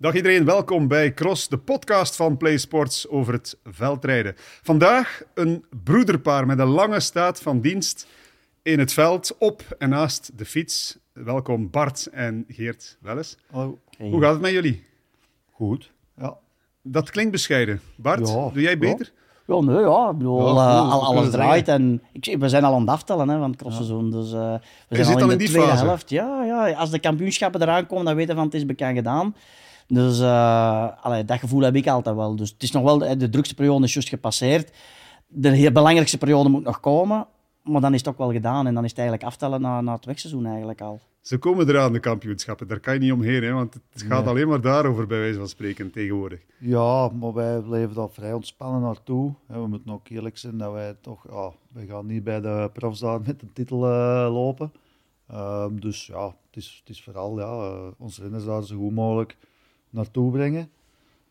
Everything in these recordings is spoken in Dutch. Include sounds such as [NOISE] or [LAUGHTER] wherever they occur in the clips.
Dag iedereen, welkom bij Cross, de podcast van Play Sports over het veldrijden. Vandaag een broederpaar met een lange staat van dienst in het veld, op en naast de fiets. Welkom Bart en Geert Welles. Hallo. Hoe gaat het met jullie? Goed. Ja. Dat klinkt bescheiden. Bart, Ja, doe jij beter? Ja, nee, ja. Ik bedoel, Ja, eh, alles draait en ik, we zijn al aan het aftellen hè, van het crossseizoen. Dus eh, we zit zijn al al in in die de tweede fase. helft. Ja, ja, als de kampioenschappen eraan komen, dan weten we van het is bekend gedaan. Dus eh, allee, dat gevoel heb ik altijd wel. Dus het is nog wel, de, de drukste periode is juist gepasseerd. De heel belangrijkste periode moet nog komen. Maar dan is het ook wel gedaan en dan is het eigenlijk aftellen naar, naar het wegseizoen eigenlijk al. Ze komen eraan, de kampioenschappen. Daar kan je niet omheen, hè, want het gaat Nee. alleen maar daarover, bij wijze van spreken, tegenwoordig. ja, maar wij leven daar vrij ontspannen naartoe. Hè, We moeten ook eerlijk zijn dat wij toch... Ja, we gaan niet bij de profs daar met een titel eh, lopen. Ehm, dus ja, het is, het is vooral ja, eh, onze renners daar zo goed mogelijk naartoe brengen.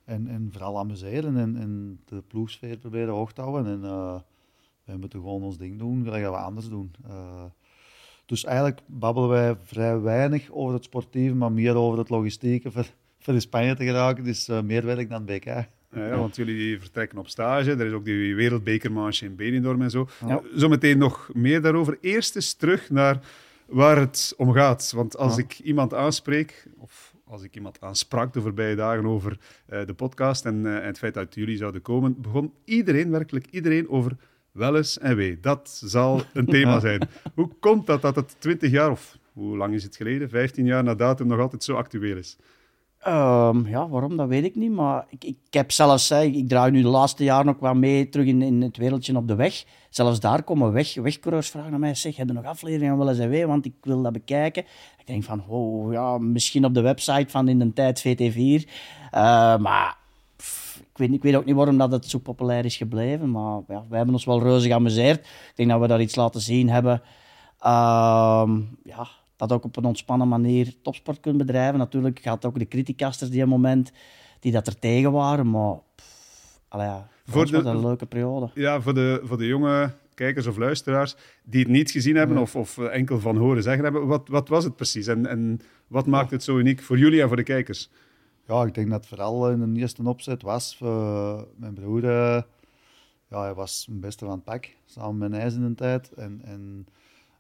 En, en vooral amuseren en, en de ploegsfeer proberen hoog te houden. En eh, wij moeten gewoon ons ding doen, dat we anders doen. Eh, dus eigenlijk babbelen wij vrij weinig over het sportieve, maar meer over het logistieke voor, voor in Spanje te geraken. Dus eh, meer werk dan BK. Ja, want jullie vertrekken op stage. Er is ook die wereldbekermanche in Benidorm en zo. Ja. Zometeen nog meer daarover. Eerst eens terug naar waar het om gaat. Want als Ja. ik iemand aanspreek, of als ik iemand aansprak de voorbije dagen over eh, de podcast en, eh, en het feit dat jullie zouden komen, begon iedereen, werkelijk iedereen, over Welles en wee. Dat zal een thema [LAUGHS] zijn. Hoe komt dat dat het 20 jaar, of hoe lang is het geleden, 15 jaar na datum, nog altijd zo actueel is? Ehm, ja, waarom, dat weet ik niet. Maar ik, ik heb zelfs, hè, ik draai nu de laatste jaren ook wat mee terug in, in het wereldje op de weg. Zelfs daar komen weg, wegcoureurs vragen aan mij, zeg, heb je nog afleveringen wel en wee, want ik wil dat bekijken. Ik denk van, oh ja, misschien op de website van in de tijd VT4. Eh, maar pff, ik, weet, ik weet ook niet waarom dat het zo populair is gebleven. Maar ja, wij hebben ons wel reuze geamuseerd. Ik denk dat we daar iets laten zien hebben. Ehm, ja, dat ook op een ontspannen manier topsport kunt bedrijven. Natuurlijk gaat ook de criticasters die een moment die dat er tegen waren, maar pff, allee, ja, voor was dat een leuke periode. Ja, voor de, voor de jonge kijkers of luisteraars die het niet gezien hebben of, of eh, enkel van horen zeggen hebben, wat, wat was het precies en, en wat maakt het zo uniek voor jullie en voor de kijkers? Ja, ik denk dat het vooral in de eerste opzet was. eh, mijn broer eh, ja, hij was mijn beste van het pak, samen met IJs in de tijd. En, en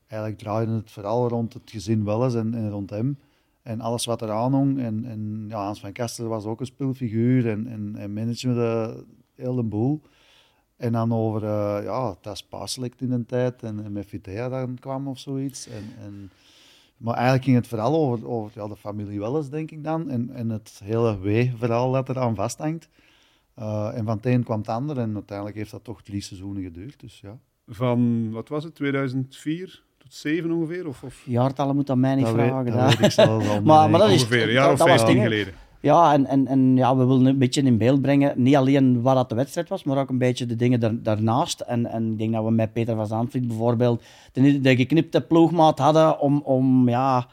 eigenlijk draaide het vooral rond het gezin Welles en, rond hem. En alles wat eraan hong. En, en ja, Hans van Kaster was ook een speelfiguur en, en, en management de hele boel. En dan over, eh, ja, dat in de tijd en, en met dan kwam of zoiets. En, en, maar eigenlijk ging het vooral over, over ja, de familie Welles, denk ik dan. En, en het hele wee-verhaal dat eraan vasthangt. Eh, en van het een kwam het ander. En uiteindelijk heeft dat toch drie seizoenen geduurd. Dus ja. Van, wat was het, 2004 tot 7 ongeveer? Of, of Jaartallen moet aan mij niet dat weet, vragen. dat weet ik al [LAUGHS] Maar- maar dat is- ongeveer, een jaar of dat was 15 dingen. geleden. Ja, en, en, en ja, we willen een beetje in beeld brengen, niet alleen wat dat de wedstrijd was, maar ook een beetje de dingen daar, daarnaast. En, en ik denk dat we met Peter van Zaanvliet bijvoorbeeld de, de geknipte ploegmaat hadden om, om ja,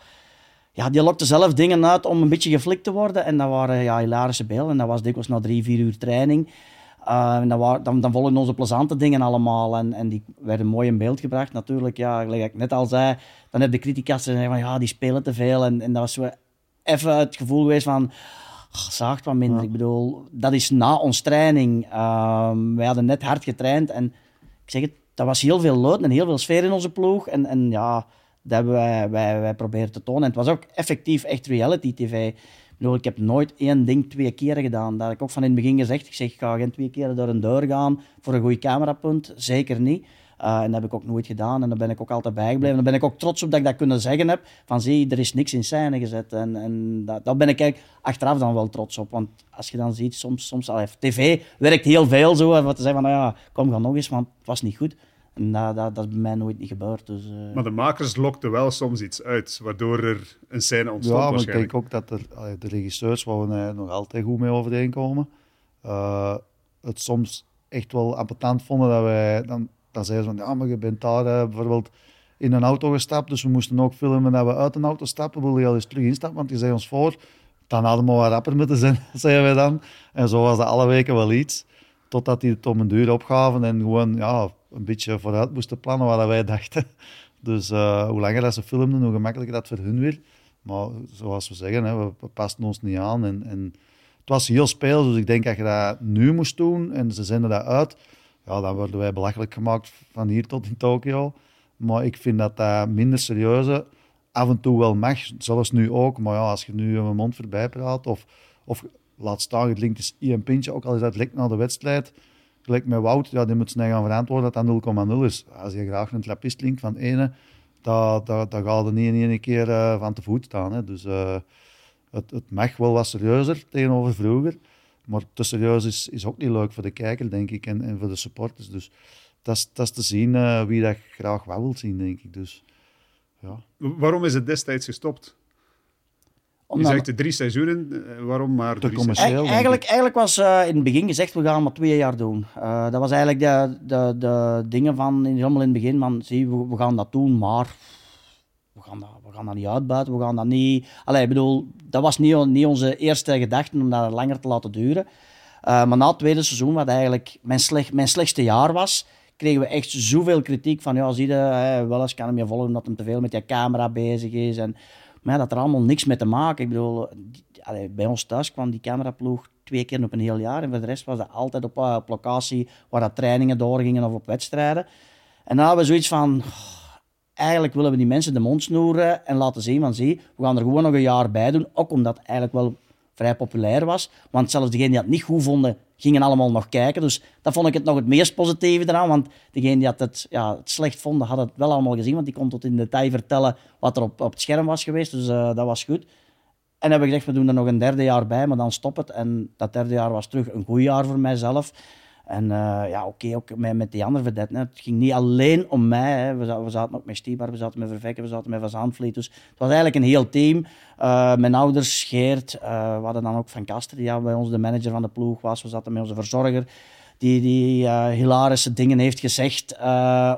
ja, die lokte zelf dingen uit om een beetje geflikt te worden. En dat waren ja, hilarische beelden. En dat was dikwijls na drie, vier uur training. Uh, en dan, dan volgden onze plezante dingen allemaal. En, en die werden mooi in beeld gebracht. Natuurlijk, ja, ik net al zei, dan heb de criticas gezegd van ja, die spelen te veel. En, en dat was zo even het gevoel geweest van oh, zaagt wat minder. Ik bedoel, dat is na ons training. Ehm, wij hadden net hard getraind en ik zeg het, dat was heel veel leuk en heel veel sfeer in onze ploeg. En, en ja, dat hebben wij, wij, wij proberen te tonen. En het was ook effectief echt reality tv. Bedoel, ik heb nooit één ding twee keren gedaan. Dat heb ik ook van in het begin gezegd. Ik zeg, ik ga geen twee keren door een deur gaan voor een goed camerapunt. Zeker niet. Uh, en dat heb ik ook nooit gedaan en daar ben ik ook altijd bijgebleven. Daar ben ik ook trots op dat ik dat kunnen zeggen heb. Van zie, er is niks in scène gezet. En, en dat, daar ben ik eigenlijk achteraf dan wel trots op. Want als je dan ziet, soms, soms allee, tv werkt heel veel zo. En wat te zeggen van, nou ja, kom, ga nog eens, want het was niet goed. En dat, dat, dat is bij mij nooit niet gebeurd. Dus, uh... Maar de makers lokten wel soms iets uit, waardoor er een scène ontstond Ja, maar ik waarschijnlijk. denk ook dat er, de regisseurs, waar we eh, nog altijd goed mee overeenkomen, uh, het soms echt wel appetant vonden dat wij... Dan, dan zeiden ze van, ja, maar je bent daar uh, bijvoorbeeld in een auto gestapt, dus we moesten ook filmen dat we uit een auto stappen. Wil je al eens terug instappen, want die zei ons voor. Dan hadden we wat rapper moeten zijn, [LAUGHS] zeiden wij dan. En zo was dat alle weken wel iets. Totdat die het om een duur opgaven en gewoon ja, een beetje vooruit moesten plannen wat wij dachten. Dus uh, hoe langer dat ze filmden, hoe gemakkelijker dat voor hun weer. Maar zoals we zeggen, hè, we, pasten ons niet aan. En, en het was heel speel, dus ik denk dat je dat nu moest doen en ze zenden dat uit, ja, dan worden wij belachelijk gemaakt van hier tot in Tokio. Maar ik vind dat dat minder serieuze af en toe wel mag, zelfs nu ook. Maar ja, als je nu mijn mond voorbij praat of, of laat staan, het linkt is één pintje, ook al is dat lekt na de wedstrijd, gelijk met Wout, ja, die moet snel gaan verantwoorden dat dat 0,0 is. Als je graag een trappist linkt van ene, dat, dat, dat gaat er niet in één keer uh, van te voet staan. Hè. Dus uh, het, het mag wel wat serieuzer tegenover vroeger. Maar te serieus is, is ook niet leuk voor de kijker, denk ik, en, en voor de supporters. Dus dat is, dat is te zien uh, wie dat graag wel wil zien, denk ik. Dus, ja. Waarom is het destijds gestopt? Omdat- Je zegt de drie seizoenen, eh, waarom maar Te commercieel. Eigenlijk, eigenlijk was eh, in het begin gezegd, we gaan maar twee jaar doen. Eh, dat was eigenlijk de, de, de dingen van, in- helemaal in het begin, van zie, we, we gaan dat doen, maar we gaan dat, we gaan dat niet uitbuiten, we gaan dat niet... Allee, ik bedoel, dat was niet, niet onze eerste gedachte om dat langer te laten duren. Eh, maar na het tweede seizoen, wat eigenlijk mijn, slecht, mijn slechtste jaar was, kregen we echt zoveel kritiek van, ja, zie je, hè, wel eens kan hem je volgen omdat hij te veel met je camera bezig is. En, maar ja, dat had er allemaal niks mee te maken. Ik bedoel, bij ons thuis kwam die cameraploeg twee keer op een heel jaar. En voor de rest was dat altijd op, eh, op locatie waar dat trainingen doorgingen of op wedstrijden. En dan hadden we zoiets van, "Oh, eigenlijk willen we die mensen de mond snoeren en laten zien van, zie, we gaan er gewoon nog een jaar bij doen. Ook omdat het eigenlijk wel vrij populair was. Want zelfs degenen die het niet goed vonden, gingen allemaal nog kijken. Dus dat vond ik het nog het meest positieve eraan. Want degenen die het, ja, het slecht vonden, hadden het wel allemaal gezien. Want die kon tot in detail vertellen wat er op, op het scherm was geweest. Dus eh, dat was goed. En hebben we gezegd, we doen er nog een derde jaar bij, maar dan stop het. En dat derde jaar was terug een goed jaar voor mijzelf. En eh, ja, oké, ook met, met die andere vedetten. Het ging niet alleen om mij. Hè. We, za- we zaten ook met Stibar, we zaten met Vervekken, we zaten met Van Zandvliet. Dus het was eigenlijk een heel team. Eh, mijn ouders, Geert, eh, we hadden dan ook Van Kaster, die ja, bij ons de manager van de ploeg was. We zaten met onze verzorger, die, die hilarische dingen heeft gezegd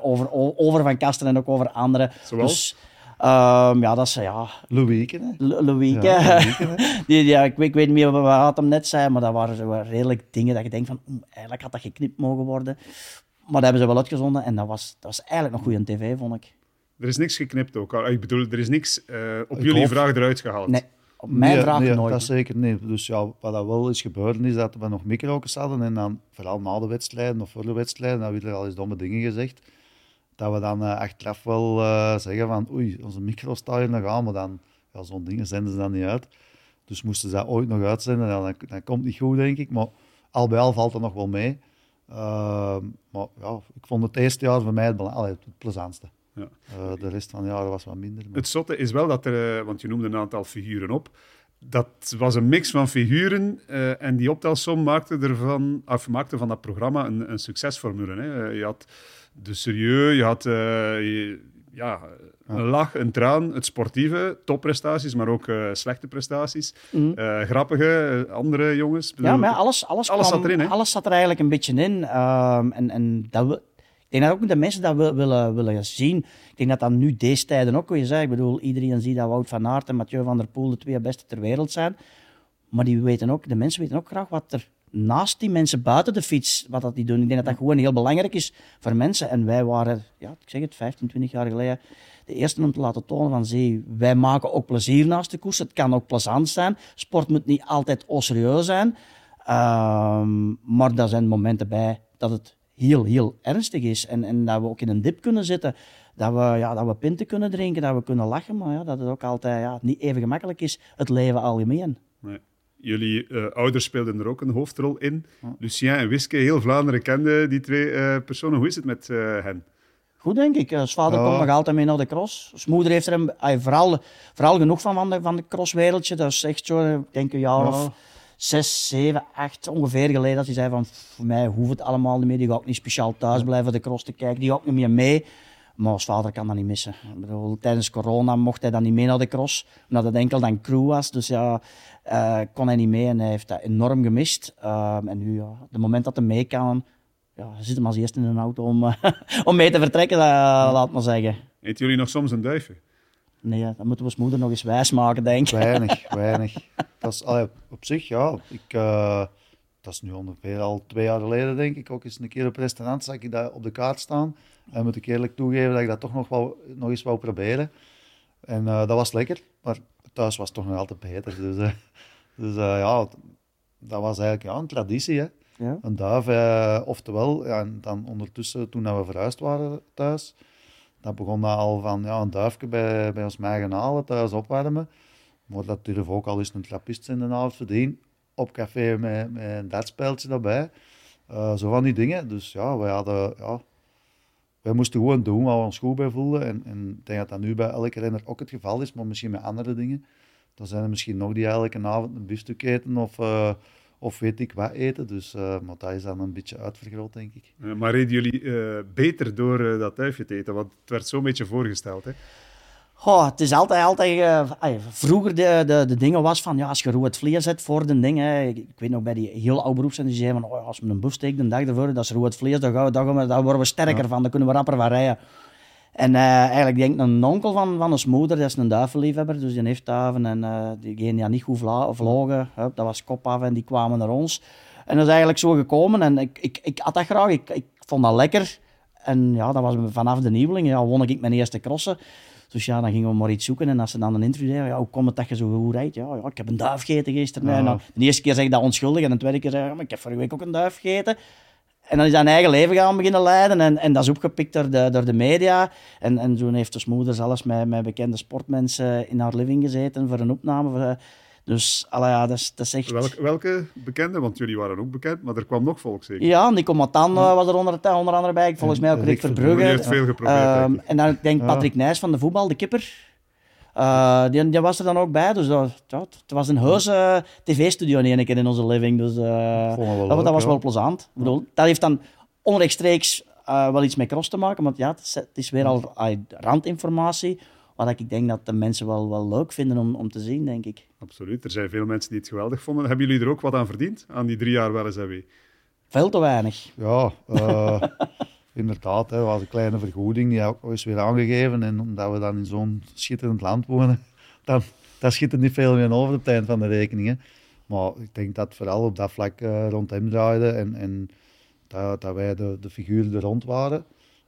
over, over Van Kaster en ook over anderen. Zoals? Dus, ehm, ja, dat is ja, Louieke, hè? Ja, Louieke, hè? [LAUGHS] die, ja, ik, weet- ik weet niet meer wat hem net zei, maar dat waren zo redelijk dingen dat je denkt van, "Oeh, eigenlijk had dat geknipt mogen worden. Maar dat hebben ze wel uitgezonden en dat was, dat was eigenlijk nog goed aan tv, vond ik. Er is niks geknipt ook. Ik bedoel, er is niks eh, op Ik jullie hoop- vraag eruit gehaald. Nee, op mijn Nee, vraag nee, nooit. Dat zeker niet. Dus ja, wat dat wel is gebeurd, is dat we nog micro's hadden. En dan, vooral na de wedstrijden of voor de wedstrijden, dan werden er al eens domme dingen gezegd. Dat we dan eh, achteraf wel eh, zeggen van, oei, onze micro staat hier nog aan. Maar dan, ja, zo'n dingen zenden ze dan niet uit. Dus moesten ze dat ooit nog uitzenden, dan, dan komt het niet goed, denk ik. Maar al bij al valt het nog wel mee. Ehm, maar ja, ik vond het eerste jaar voor mij het, allee, het plezantste. Ja. Eh, de rest van het jaar was wat minder. maar- Het zotte is wel dat er, eh, want je noemde een aantal figuren op, dat was een mix van figuren eh, en die optelsom maakte, ervan, of maakte van dat programma een, een succesformule. Hè. Eh, Je had de serieus, je had eh, je- ja, een lach, een traan, het sportieve, topprestaties, maar ook eh, slechte prestaties, Mhm. Eh, grappige, andere jongens. Ja, maar alles, alles, alles kwam- zat erin, hè? Alles zat er eigenlijk een beetje in. Ehm, en, en dat we, ik denk dat ook de mensen dat wil- willen, willen zien. Ik denk dat dat nu deze tijden ook weer zegt. Ik bedoel, iedereen ziet dat Wout van Aert en Mathieu van der Poel de twee beste ter wereld zijn. Maar die weten ook, de mensen weten ook graag wat er naast die mensen buiten de fiets, wat dat die doen. Ik denk dat dat gewoon heel belangrijk is voor mensen. En wij waren, ja, ik zeg het, 15, 20 jaar geleden, de eerste om te laten tonen van, zie, wij maken ook plezier naast de koers. Het kan ook plezant zijn. Sport moet niet altijd serieus zijn. Ehm, maar er zijn momenten bij dat het heel, heel ernstig is. En, en dat we ook in een dip kunnen zitten. Dat we, ja, dat we pinten kunnen drinken, dat we kunnen lachen. Maar ja, dat het ook altijd ja, niet even gemakkelijk is, het leven algemeen. Nee. Jullie eh, ouders speelden er ook een hoofdrol in. Lucien en Wiske, heel Vlaanderen kende die twee eh, personen. Hoe is het met eh, hen? Goed, denk ik. Zijn vader komt nog altijd mee naar de cross. Zijn moeder heeft er een, hij vooral, vooral genoeg van, van de, van de crosswereldje. Dat is echt zo, ik denk een jaar Ja. of zes, zeven, acht ongeveer geleden. Dat hij zei van, voor mij hoeft het allemaal niet meer. Die ga ook niet speciaal thuis blijven de cross te kijken. Die ga ook niet meer mee. Maar als vader kan dat niet missen. Ik bedoel, tijdens corona mocht hij dan niet mee naar de cross. Omdat het enkel dan crew was. Dus ja, eh, kon hij niet mee. En hij heeft dat enorm gemist. Ehm, en nu, ja, het moment dat hij mee kan... Ja, hij zit hem als eerste in een auto om, [LAUGHS] om mee te vertrekken, eh, laat maar zeggen. Eet jullie nog soms een duifje? Nee, dat moeten we als moeder nog eens wijs maken, denk ik. Weinig, [LAUGHS] weinig. Dat is, allee, op zich, ja. Ik, eh, dat is nu ongeveer al twee jaar geleden, denk ik. Ook eens een keer op restaurant zag ik dat op de kaart staan. En moet ik eerlijk toegeven dat ik dat toch nog, nog eens wou proberen. En eh, dat was lekker, maar thuis was het toch nog altijd beter. Dus, eh, [LAUGHS] dus eh, ja, dat was eigenlijk ja, een traditie. Hè. Ja. Een duif, oftewel, ja, en dan ondertussen, toen dat we verhuisd waren thuis, dan begon dat al van ja, een duifje bij, bij ons eigen halen, thuis opwarmen. Maar dat durf ook al eens een trappist in de avond verdienen. Op café met, met een dartspeltje daarbij. Eh, zo van die dingen. Dus ja, wij hadden, ja, wij moesten gewoon doen waar we ons goed bij voelden. En, en ik denk dat dat nu bij elke renner ook het geval is, maar misschien met andere dingen. Dan zijn er misschien nog die elke avond een biefstuk eten of, eh, of weet ik wat eten. Dus, eh, maar dat is dan een beetje uitvergroot, denk ik. Eh, maar reden jullie beter door dat duifje te eten? Want het werd zo'n beetje voorgesteld. Hè? Goh, het is altijd, altijd eh, ay, vroeger de, de, de dingen was van, ja, als je rood vlees hebt voor de ding, hè, ik, ik weet nog bij die heel oude beroepszen, die zeiden van, oh, als we een buffsteak de dag ervoor, dat is rood vlees, dan, gaan we, dan, gaan we, dan worden we sterker van, dan kunnen we rapper van rijden. En eh, eigenlijk denk ik een onkel van, van ons moeder, dat is een duivenliefhebber, dus die heeft duiven en eh die niet goed vla- vlogen, hup, dat was kop af en die kwamen naar ons. En dat is eigenlijk zo gekomen en ik, ik, ik had dat graag, ik, ik vond dat lekker. En ja, dat was vanaf de nieuweling, ja, won ik mijn eerste crossen. Dus ja, dan gingen we maar iets zoeken. En als ze dan een interview deden, ja, hoe komt het dat je zo goed rijdt? Ja, ja, ik heb een duif gegeten gisteren. Ja. En dan, de eerste keer zeg ik dat onschuldig. En de tweede keer zeg ik, ja, maar ik heb vorige week ook een duif gegeten. En dan is zijn eigen leven gaan beginnen leiden. En, en dat is opgepikt door de, door de media. En, en toen heeft dus moeder zelfs met, met bekende sportmensen in haar living gezeten voor een opname. Voor, Dus allee, ja, dat, is, dat is echt... Welke, welke bekende? Want jullie waren ook bekend, maar er kwam nog volk zeker. Ja, Nico Matan eh, was er onder, onder andere bij. Volgens mij ook Rick Verbrugge. Die heeft veel geprobeerd. Ehm, denk ik. en dan denk ik Ja. Patrick Nijs van de voetbal, de kipper. Eh, die, die was er dan ook bij. Dus dat, het was een heus eh, tv-studio in één keer in onze living. Dus eh, dat, leuk, dat was ja. wel plezant. Ik bedoel, dat heeft dan onrechtstreeks eh, wel iets met cross te maken. Want ja, het is, het is weer al randinformatie. Wat ik denk dat de mensen wel, wel leuk vinden om, om te zien, denk ik. Absoluut. Er zijn veel mensen die het geweldig vonden. Hebben jullie er ook wat aan verdiend? Aan die drie jaar wel eens hebben? Veel te weinig. Ja, eh, [LAUGHS] inderdaad. Hè, dat was een kleine vergoeding, die ook eens weer aangegeven. En omdat we dan in zo'n schitterend land wonen, [LAUGHS] dan schiet er niet veel meer over op het eind van de rekening. Hè. Maar ik denk dat vooral op dat vlak eh, rond hem draaide en, en dat, dat wij de, de figuren er rond waren.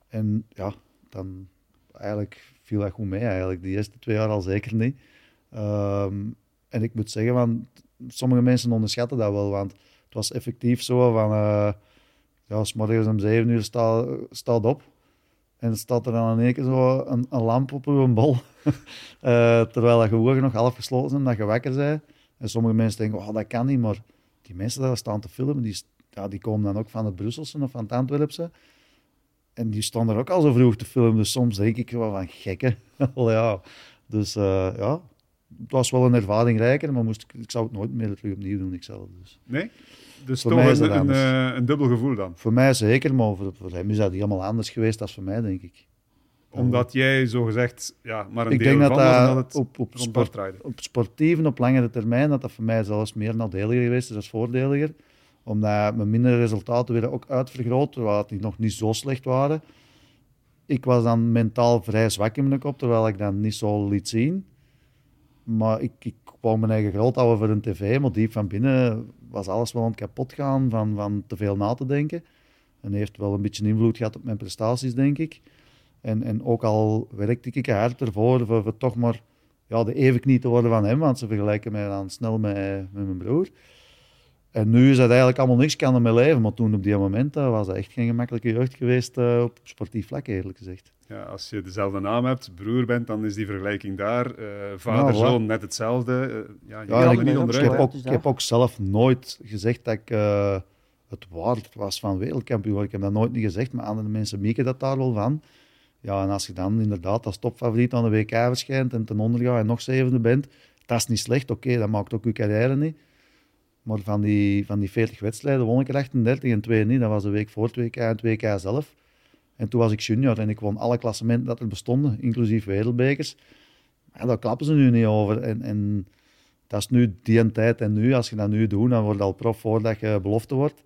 En ja, dan eigenlijk viel dat goed mee eigenlijk. Die eerste twee jaar al zeker niet. Ehm, en ik moet zeggen, van, sommige mensen onderschatten dat wel, want het was effectief zo van... eh, ja, s morgens om zeven uur sta, staat op. En staat er dan in één keer zo een, een lamp op uw bol. [LAUGHS] Eh, terwijl dat je ogen nog half gesloten zijn, dat je wakker bent. En sommige mensen denken, oh, dat kan niet. Maar die mensen daar staan te filmen, die, ja, die komen dan ook van het Brusselse of van het Antwerpse. En die staan er ook al zo vroeg te filmen. Dus soms denk ik wel van gekken. [LAUGHS] Ja. Dus eh, ja, het was wel een ervaring rijker, maar moest, ik zou het nooit meer terug opnieuw doen, ikzelf. Dus. Nee? Dus Voor toch mij is een, het een, eh, een dubbel gevoel dan. Voor mij zeker, maar voor, voor hem is dat helemaal anders geweest dan voor mij, denk ik. Omdat jij zo gezegd ja, maar een ik deel denk dat van dat dat het op, op, sport, op sportief en op langere termijn dat dat voor mij zelfs meer nadeliger geweest is dan voordeliger. Omdat mijn mindere resultaten werden ook uitvergroot, terwijl die nog niet zo slecht waren. Ik was dan mentaal vrij zwak in mijn kop, terwijl ik dat niet zo liet zien. Maar ik, ik wou mijn eigen groot houden voor een tv, maar diep van binnen was alles wel aan het kapot gaan van, van te veel na te denken. En heeft wel een beetje invloed gehad op mijn prestaties, denk ik. En, en ook al werkte ik hard ervoor voor, voor toch maar ja, de evenknie te worden van hem, want ze vergelijken mij dan snel met, met mijn broer. En nu is dat eigenlijk allemaal niks, ik kan ermee leven. Maar toen op die moment eh, was dat echt geen gemakkelijke jeugd geweest eh, op sportief vlak, eerlijk gezegd. Ja, als je dezelfde naam hebt, broer bent, dan is die vergelijking daar. Eh, vader, Ja, zoon, net hetzelfde. Ja, je Ja, kan ik- er niet ik- Ik onderuit. heb, ook, ik heb ook zelf nooit gezegd dat ik het waard was van wereldkampioen. Ik heb dat nooit niet gezegd, maar andere mensen mieken dat daar wel van. Ja, en als je dan inderdaad als topfavoriet aan de WK verschijnt en ten onder gaat en nog zevende bent, dat is niet slecht. Oké, dat maakt ook je carrière niet. Maar van die, van die 40 wedstrijden won ik er 38 en 2 niet. Dat was de week voor het WK en het WK zelf. En toen was ik junior en ik won alle klassementen dat er bestonden, inclusief wereldbekers. Maar daar klappen ze nu niet over. En, en dat is nu die en tijd en nu. Als je dat nu doet, dan word je al prof voordat je belofte wordt.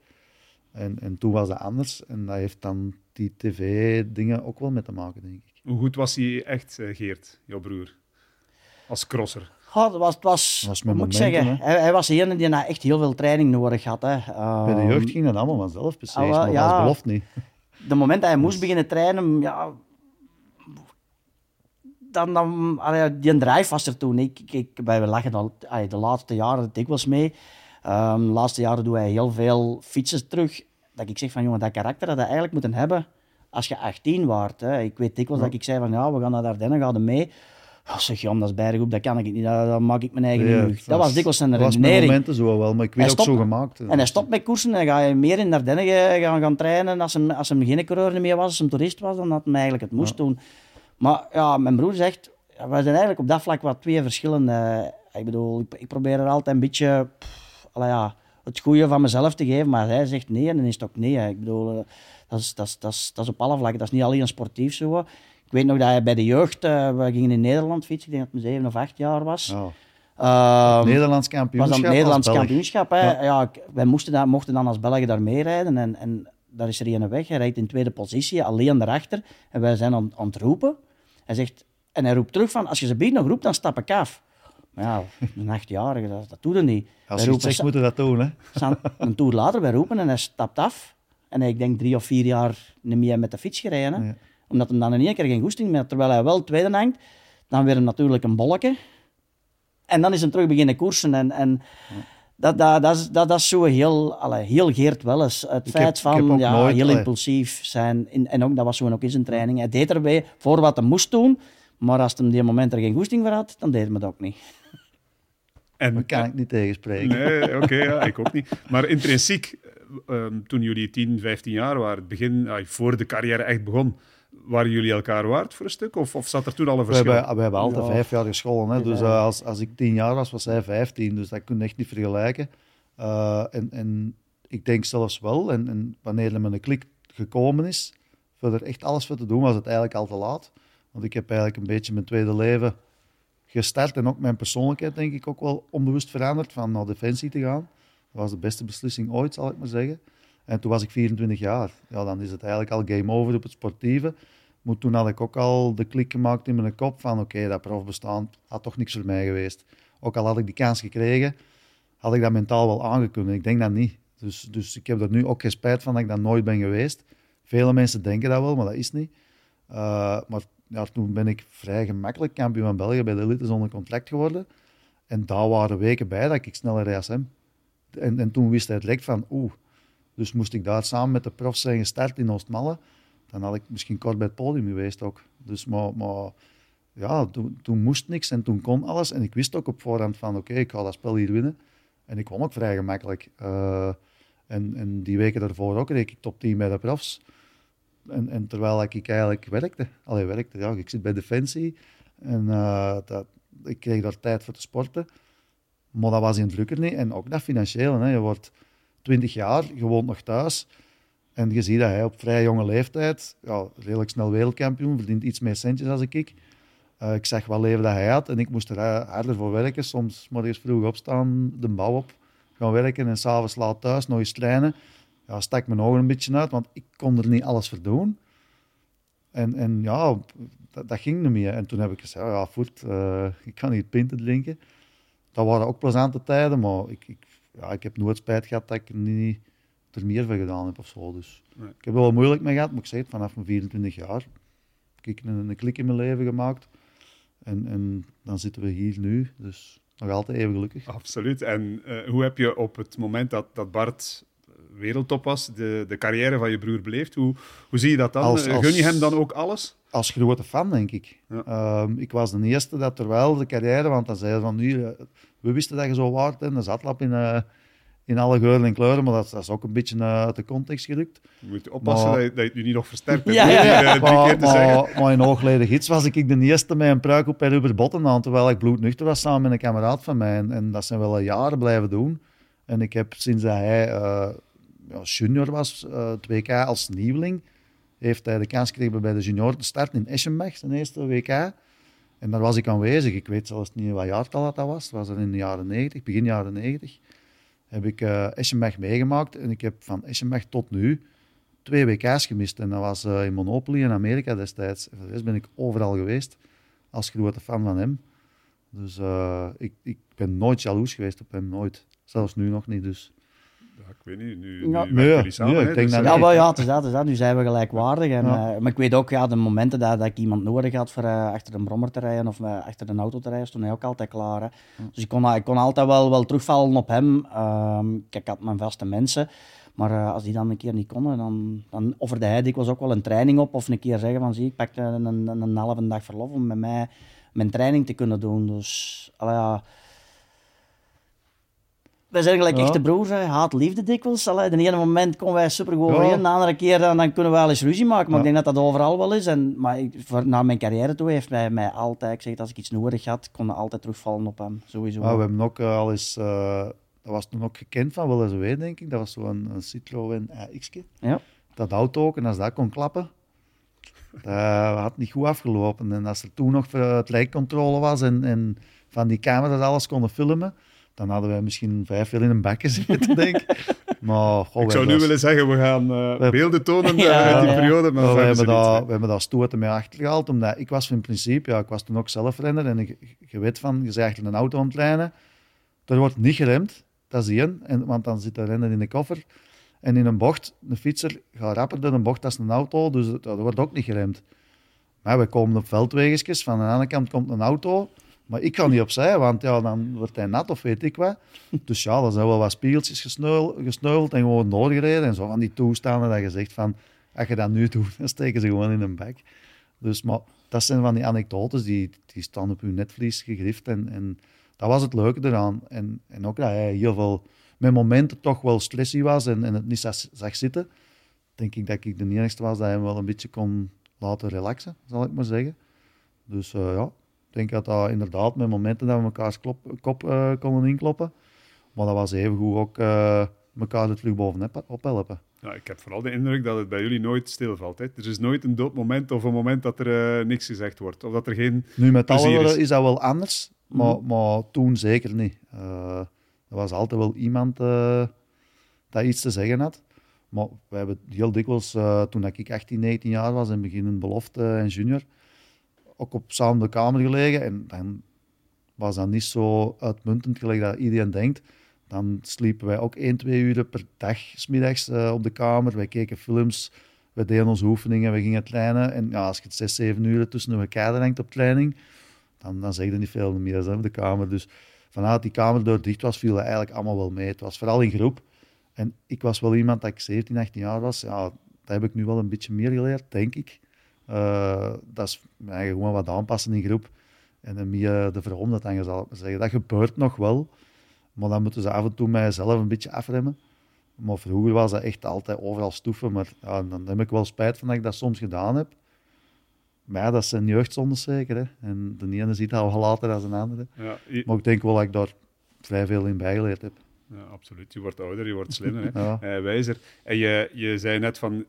En, en toen was dat anders. En dat heeft dan die tv-dingen ook wel mee te maken, denk ik. Hoe goed was hij echt, eh, Geert, jouw broer? Als crosser. Het was, het was, Dat was moet ik zeggen, hij, hij was de die nou echt heel veel training nodig had. Hè. Bij de jeugd ging dat allemaal vanzelf, precies. Ah, maar ja. als belofte niet. [LAUGHS] de moment dat hij moest beginnen trainen, ja, dan, dan allee, die drive was er toen. Ik, ik, wij lachen al allee, de laatste jaren dikwijls mee. Ehm, de laatste jaren doen wij heel veel fietsen terug. Dat ik zeg van, jongen, dat karakter dat we eigenlijk moeten hebben als je 18 waart. Hè. Ik weet dikwijls dat ik zei van, ja, we gaan naar Ardennen, gaan we mee. Oh, zeg Jan, dat is bijgroep, dat kan ik niet, dat, maak ik mijn eigen Ja. Dat was dikwijls zijn Dat was redenering. momenten zo wel, maar ik weet ook zo gemaakt. En hij stopt met koersen en ga je meer in Ardennen gaan, gaan trainen. Als hem, als hem geen coureur meer was, als hem toerist was, dan had hij eigenlijk het moest doen. Maar ja, mijn broer zegt, wij zijn eigenlijk op dat vlak wat twee verschillende. Ik bedoel, ik, ik probeer er altijd een beetje pff, ja, het goede van mezelf te geven, maar hij zegt nee en dan is het ook nee. Ik bedoel, eh, dat is, dat, is, dat, is, dat is op alle vlakken. Dat is niet alleen sportief zo. Ik weet nog dat hij bij de jeugd, eh, we gingen in Nederland fietsen, ik denk dat het zeven of acht jaar was. Ja. Ehm, Nederlands was kampioenschap. dan het Nederlands kampioenschap. Hè. Ja. Wij moesten dan, mochten dan als Belgen daar mee rijden. En, en daar is er een weg. Hij rijdt in tweede positie, alleen daarachter. En wij zijn aan, aan het roepen. Hij zegt, en hij roept terug van, als je ze biedt nog roept, dan stap ik af. Maar ja, [LAUGHS] een achtjarige, dat, dat doet hij niet. Als je zegt, moeten dat doen. Hè. [LAUGHS] een toer later, wij roepen en hij stapt af. En hij, ik denk drie of vier jaar niet meer met de fiets gereden. hè. Ja. Omdat hij dan in één keer geen goesting meer had. Terwijl hij wel tweede hangt, dan weer natuurlijk een bolletje. En dan is hij terug beginnen koersen. En, en dat, dat, dat, is, dat, dat is zo heel, allee, heel Geert Welles. Het Ik feit heb- van ja, nooit, heel allee. impulsief zijn. In, en ook, dat was gewoon ook in zijn training. Hij deed erbij voor wat hij moest doen. Maar als hij op die moment er geen goesting voor had, dan deed hij het ook niet. En, Daar kan ik niet tegenspreken. Nee, oké, ja, ik ook niet. Maar intrinsiek, eh, ehm, toen jullie 10, 15 jaar waren, het begin, ah, voor de carrière echt begon, waren jullie elkaar waard voor een stuk? Of, of zat er toen al een We verschil? hebben, we hebben altijd Ja. vijf jaar gescholden. Hè? Dus eh, als, als ik tien jaar was, was hij vijftien. Dus dat kun je echt niet vergelijken. Eh, en, en ik denk zelfs wel, en, en wanneer er met een klik gekomen is, voor er echt alles voor te doen, was het eigenlijk al te laat. Want ik heb eigenlijk een beetje mijn tweede leven gestart. En ook mijn persoonlijkheid, denk ik, ook wel onbewust veranderd van naar Defensie te gaan. Dat was de beste beslissing ooit, zal ik maar zeggen. En toen was ik 24 jaar. Ja, dan is het eigenlijk al game over op het sportieve. Maar toen had ik ook al de klik gemaakt in mijn kop van oké, dat profbestaan had toch niks voor mij geweest. Ook al had ik die kans gekregen, had ik dat mentaal wel aangekunnen. Ik denk dat niet. Dus, dus ik heb er nu ook geen spijt van dat ik dat nooit ben geweest. Vele mensen denken dat wel, maar dat is niet. Uh, maar ja, toen ben ik vrij gemakkelijk kampioen van België bij de elite zonder contract geworden. En daar waren weken bij dat ik sneller hem. En, en toen wist hij direct van oeh. Dus moest ik daar samen met de profs zijn gestart in Oostmalle dan had ik misschien kort bij het podium geweest ook. Dus, maar, maar ja, toen, moest niks en toen kon alles. En ik wist ook op voorhand van, oké, ik ga dat spel hier winnen. En ik won ook vrij gemakkelijk. Uh, en, en die weken daarvoor ook reed ik top 10 bij de profs. En, en terwijl ik eigenlijk werkte. Allee, werkte, ja, ik zit bij Defensie. En uh, dat, ik kreeg daar tijd voor te sporten. Maar dat was in het niet. En ook dat financiële. Hè. Je wordt 20 jaar, je nog thuis. En je ziet dat hij op vrij jonge leeftijd, ja, redelijk snel wereldkampioen, verdient iets meer centjes als ik. Uh, ik zag wat leven dat hij had en ik moest er harder voor werken. Soms morgens vroeg opstaan, de bouw op, gaan werken en s'avonds laat thuis nog eens trainen. Ja, stak mijn ogen een beetje uit, want ik kon er niet alles voor doen. En, en ja, dat, ging niet meer. En toen heb ik gezegd, ja, voet, uh, ik kan niet pinten drinken. Dat waren ook plezante tijden, maar ik, ik, ja, ik heb nooit spijt gehad dat ik niet er meer van gedaan heb of zo. Dus nee. ik heb er wel moeilijk mee gehad, maar ik zeg het, vanaf mijn 24 jaar heb ik een, een klik in mijn leven gemaakt. En, en dan zitten we hier nu, dus nog altijd even gelukkig. Absoluut. En uh, hoe heb je op het moment dat, dat Bart wereldtop was, de, de carrière van je broer beleefd? Hoe, hoe zie je dat dan? Als, als, Gun je hem dan ook alles? Als grote fan, denk ik. Ja. Um, ik was de eerste dat terwijl de carrière, want dan zei van nu, uh, we wisten dat je zo waard en dan zat lap in... Uh, in alle geuren en kleuren, maar dat, dat is ook een beetje uh, uit de context gerukt. Je moet oppassen maar, dat, je, dat je het nu niet nog versterkt hebt. Ja, ja, ja. Uh, maar, maar, maar, in hoogleden gids was ik de eerste met een pruik op bij Ruber Botten aan, terwijl ik bloednuchter was samen met een kameraad van mij. En, en dat zijn wel jaren blijven doen. En ik heb sinds dat hij uh, ja, junior was, uh, 2K als nieuweling, heeft hij de kans gekregen bij de junior te starten in Eschenbach, zijn eerste WK. En daar was ik aanwezig. Ik weet zelfs niet wat jaartal dat, dat was. Het was in de jaren 90, begin jaren 90 heb ik uh, meegemaakt. En ik heb van Eschenbach tot nu twee WK's gemist. En dat was uh, in Monopoly in Amerika destijds. En voor ben ik overal geweest als grote fan van hem. Dus uh, ik, ik ben nooit jaloers geweest op hem, nooit. Zelfs nu nog niet. Dus. Ja, ik weet niet, nu, Ja. nu Nee, werken jullie samen. nee, ik hè, denk dus, dat Ja, wel, ja, het is dat, het is dat. Nu zijn we gelijkwaardig. En, Ja. eh, maar ik weet ook, ja, de momenten dat, dat ik iemand nodig had voor eh, achter een brommer te rijden of eh, achter een auto te rijden, stond hij ook altijd klaar. Hè. Dus ik kon, ik kon altijd wel, wel terugvallen op hem. Ehm, kijk, ik had mijn vaste mensen. Maar eh, als die dan een keer niet konden, dan, dan offerde hij dikwijls ook wel een training op. Of een keer zeggen van, zie, ik pak een, een, een halve dag verlof om met mij mijn training te kunnen doen. Dus, ja... Wij zijn gelijk Ja. echte broers, hè. haat liefde dikwijls. Allee, de ene moment komen wij super goed Ja. overeen, de andere keer dan, dan kunnen we wel eens ruzie maken. Maar Ja. ik denk dat dat overal wel is. En, maar ik, voor, naar mijn carrière toe heeft hij mij altijd gezegd, als ik iets nodig had, kon hij altijd terugvallen op hem. Sowieso. Maar we hebben ook eh, al eens, eh, dat was toen ook gekend van wel eens weet, denk ik. Dat was zo'n een Citroën AX. Ja. Dat auto ook, en als dat kon klappen, dat [LAUGHS] had niet goed afgelopen. En als er toen nog eh, het lijkcontrole was en, en van die camera's alles konden filmen, dan hadden wij misschien vijf jaar in een bak gezeten, denk ik. [LAUGHS] Maar, goh, Ik zou nu was- willen zeggen, we gaan eh, beelden tonen [LAUGHS] eh, Ja, uit die periode, maar Maar we hebben hè. we hebben dat stoten mee achtergehaald, omdat ik was in principe, ja, ik was toen ook zelf renner en ik, je weet van, je eigenlijk een auto aan het lijnen, er wordt niet geremd, dat is één, en, want dan zit de renner in de koffer. En in een bocht, een fietser gaat rapper door een bocht als een auto, dus dat dat wordt ook niet geremd. Maar we komen op veldwegesjes, van de andere kant komt een auto, maar ik ga niet opzij, want ja, dan wordt hij nat of weet ik wat. [LAUGHS] Dus ja, er zijn wel wat spiegeltjes gesneuveld en gewoon doorgereden en zo van die toestanden dat je zegt van, als je dat nu doet, [LAUGHS] dan steken ze gewoon in een bek. Dus, maar dat zijn van die anekdotes die, die staan op uw netvlies gegrift. En, en dat was het leuke eraan. En, en ook dat hij heel veel, met momenten toch wel stressy was en, en het niet zag, zag zitten. Denk ik dat ik de enigste was dat hij hem wel een beetje kon laten relaxen, zal ik maar zeggen. Dus eh, ja, denk dat dat inderdaad met momenten dat we mekaars klop, kop eh, konden inkloppen. Maar dat was evengoed ook eh elkaar er terug bovenop ophelpen. Ja, ik heb vooral de indruk dat het bij jullie nooit stilvalt. Hè. Er is nooit een doodmoment of een moment dat er eh, niks gezegd wordt. Of dat er geen... Nu met alle is. is. dat wel anders, maar, maar toen zeker niet. Er was altijd wel iemand dat iets te zeggen had. Maar we hebben heel dikwijls, toen ik 18, 19 jaar was en beginnen belofte en junior, ook op samen de kamer gelegen. En dan was dat niet zo uitmuntend gelijk dat iedereen denkt. Dan sliepen wij ook 1, 2 uur per dag, smiddags uh, op de kamer. Wij keken films, we deden onze oefeningen, we gingen trainen. En ja, als je het 6, 7 uur tussen elkaar hangt op training, dan, dan zeg je niet veel meer de kamer. Dus vanuit die kamerdeur dicht was, viel dat eigenlijk allemaal wel mee. Het was vooral in groep. En ik was wel iemand dat ik 17, 18 jaar was. Ja, dat heb ik nu wel een beetje meer geleerd, denk ik. Uh, dat is gewoon wat aanpassen in groep. En dan meer de verhonderd dan zal zeggen. Dat gebeurt nog wel. Maar dan moeten ze af en toe mijzelf een beetje afremmen. Maar vroeger was dat echt altijd overal stoeven. Maar ja, dan heb ik wel spijt van dat ik dat soms gedaan heb. Maar ja, dat zijn jeugdzondes zeker. Hè. En de ene ziet dat al later dan de andere. Ja, je... Maar ik denk wel dat ik daar vrij veel in bijgeleerd heb. Ja, absoluut. Je wordt ouder, je wordt slimmer, hè? [LAUGHS] Ja. Uh, wijzer. En je, je zei net van,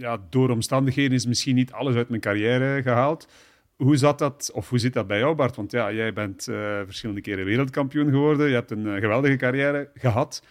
ja, door omstandigheden is misschien niet alles uit mijn carrière gehaald. Hoe zat dat, of hoe zit dat bij jou, Bart? Want ja, jij bent uh, verschillende keren wereldkampioen geworden. Je hebt een uh, geweldige carrière gehad.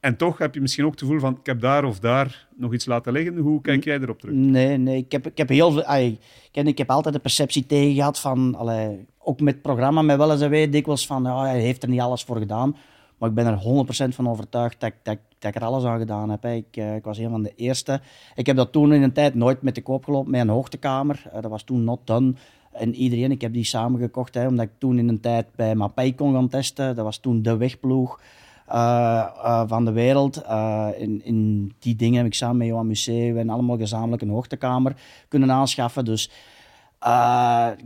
En toch heb je misschien ook het gevoel van, ik heb daar of daar nog iets laten liggen. Hoe kijk jij erop terug? Nee, nee. Ik heb, ik heb heel veel... Ay, ik, ik heb altijd de perceptie tegen gehad van... Allee, ook met het programma, met wel eens en wij dikwijls van... Ja, hij heeft er niet alles voor gedaan. Maar ik ben er 100% van overtuigd dat, dat, dat ik er alles aan gedaan heb. Ik, uh, ik, was een van de eerste. Ik heb dat toen in een tijd nooit met de koop gelopen, met een hoogtekamer. Uh, dat was toen not done. En iedereen, ik heb die samengekocht, hè, omdat ik toen in een tijd bij Mapai kon gaan testen. Dat was toen de wegploeg uh, van de wereld. in, in die dingen heb ik samen met Johan Museeuw en allemaal gezamenlijk een hoogtekamer kunnen aanschaffen. Dus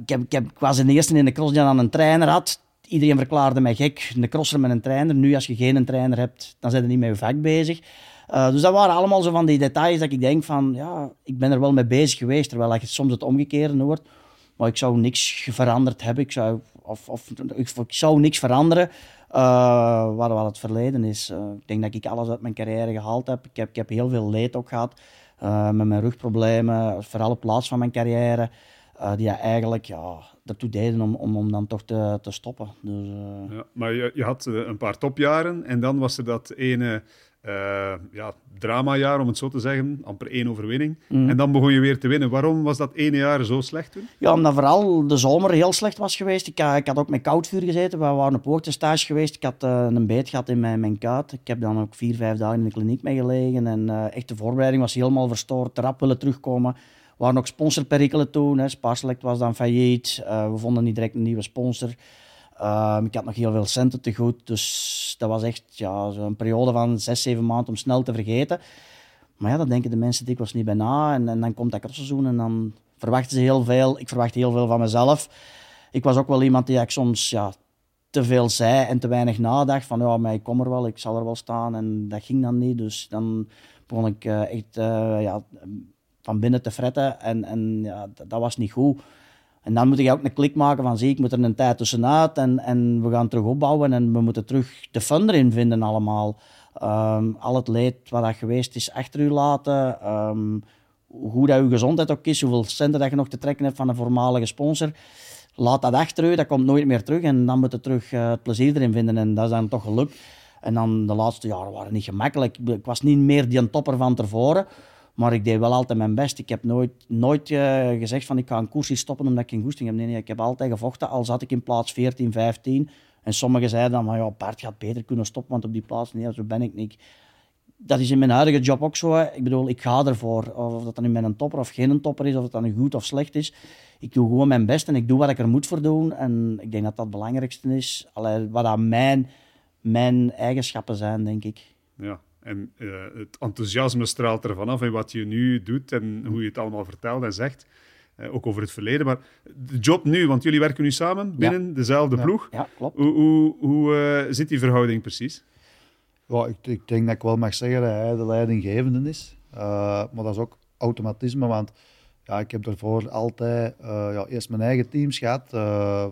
ik, heb, ik, heb, ik was de eerste in de cross die aan een trainer had iedereen verklaarde mij gek, een crosser met een trainer. Nu, als je geen trainer hebt, dan zijn je niet met je vak bezig. Uh, dus dat waren allemaal zo van die details dat ik denk van, ja, ik ben er wel mee bezig geweest, terwijl je soms het omgekeerde hoort. Maar ik zou niks veranderd hebben, ik zou, of, of ik, zou niks veranderen uh, wat, wat het verleden is. Uh, ik denk dat ik alles uit mijn carrière gehaald heb. Ik heb, ik heb heel veel leed ook gehad, met mijn rugproblemen, vooral op plaats van mijn carrière. Die eigenlijk ja, ertoe deden om, om, om dan toch te, te stoppen. Dus, uh... ja, maar je, je had uh, een paar topjaren en dan was er dat ene uh, ja, dramajaar, om het zo te zeggen. Amper één overwinning. Mhm. En dan begon je weer te winnen. Waarom was dat ene jaar zo slecht toen? Ja, omdat vooral de zomer heel slecht was geweest. Ik, ik had ook met koudvuur gezeten. We waren op woordenstage geweest. Ik had uh, een beet gehad in mijn, mijn kuit. Ik heb dan ook vier, vijf dagen in de kliniek mee gelegen. En uh, echt de voorbereiding was helemaal verstoord. Rap willen terugkomen. Waren ook sponsorperikelen toen. Hè. Sparselect was dan failliet. Uh, we vonden niet direct een nieuwe sponsor. Uh, ik had nog heel veel centen te goed. Dus dat was echt ja, een periode van zes, zeven maanden om snel te vergeten. Maar ja, dat denken de mensen dikwijls niet bij na. En, en dan komt dat crossseizoen en dan verwachten ze heel veel. Ik verwacht heel veel van mezelf. Ik was ook wel iemand die ik soms ja, te veel zei en te weinig nadacht. Van ja, maar ik kom er wel, ik zal er wel staan. En dat ging dan niet. Dus dan begon ik uh, echt uh, ja, van binnen te fretten. En, en ja, dat, was niet goed. En dan moet je ook een klik maken van zie ik moet er een tijd tussenuit en, en we gaan terug opbouwen en we moeten terug de fun erin vinden allemaal. Um, al het leed wat dat geweest is achter u laten. Um, hoe dat uw gezondheid ook is, hoeveel centen dat je nog te trekken hebt van een voormalige sponsor. Laat dat achter u, dat komt nooit meer terug en dan moet je terug uh, het plezier erin vinden en dat is dan toch gelukt. En dan de laatste jaren waren niet gemakkelijk. Ik was niet meer die topper van tevoren. Maar ik deed wel altijd mijn best. Ik heb nooit, nooit uh, gezegd van ik ga een koers hier stoppen omdat ik geen goesting heb. Nee, nee, ik heb altijd gevochten, al zat ik in plaats 14, 15. En sommigen zeiden dan, maar ja, Bart gaat beter kunnen stoppen, want op die plaats, nee, zo ben ik niet. Dat is in mijn huidige job ook zo. Ik bedoel, ik ga ervoor. Of dat dan nu met een topper of geen topper is, of dat dan goed of slecht is. Ik doe gewoon mijn best en ik doe wat ik er moet voor doen. En ik denk dat dat het belangrijkste is. Allee, wat aan mijn, mijn eigenschappen zijn, denk ik. Ja, en uh, het enthousiasme straalt ervan af in wat je nu doet en hoe je het allemaal vertelt en zegt. Uh, ook over het verleden. Maar de job nu, want jullie werken nu samen binnen ja. dezelfde ja. ploeg. Ja, klopt. Hoe, hoe, hoe uh, zit die verhouding precies? Ja, ik, ik, denk dat ik wel mag zeggen dat hij de leidinggevende is. maar dat is ook automatisme, want ja, ik heb daarvoor altijd ja, eerst mijn eigen teams gehad.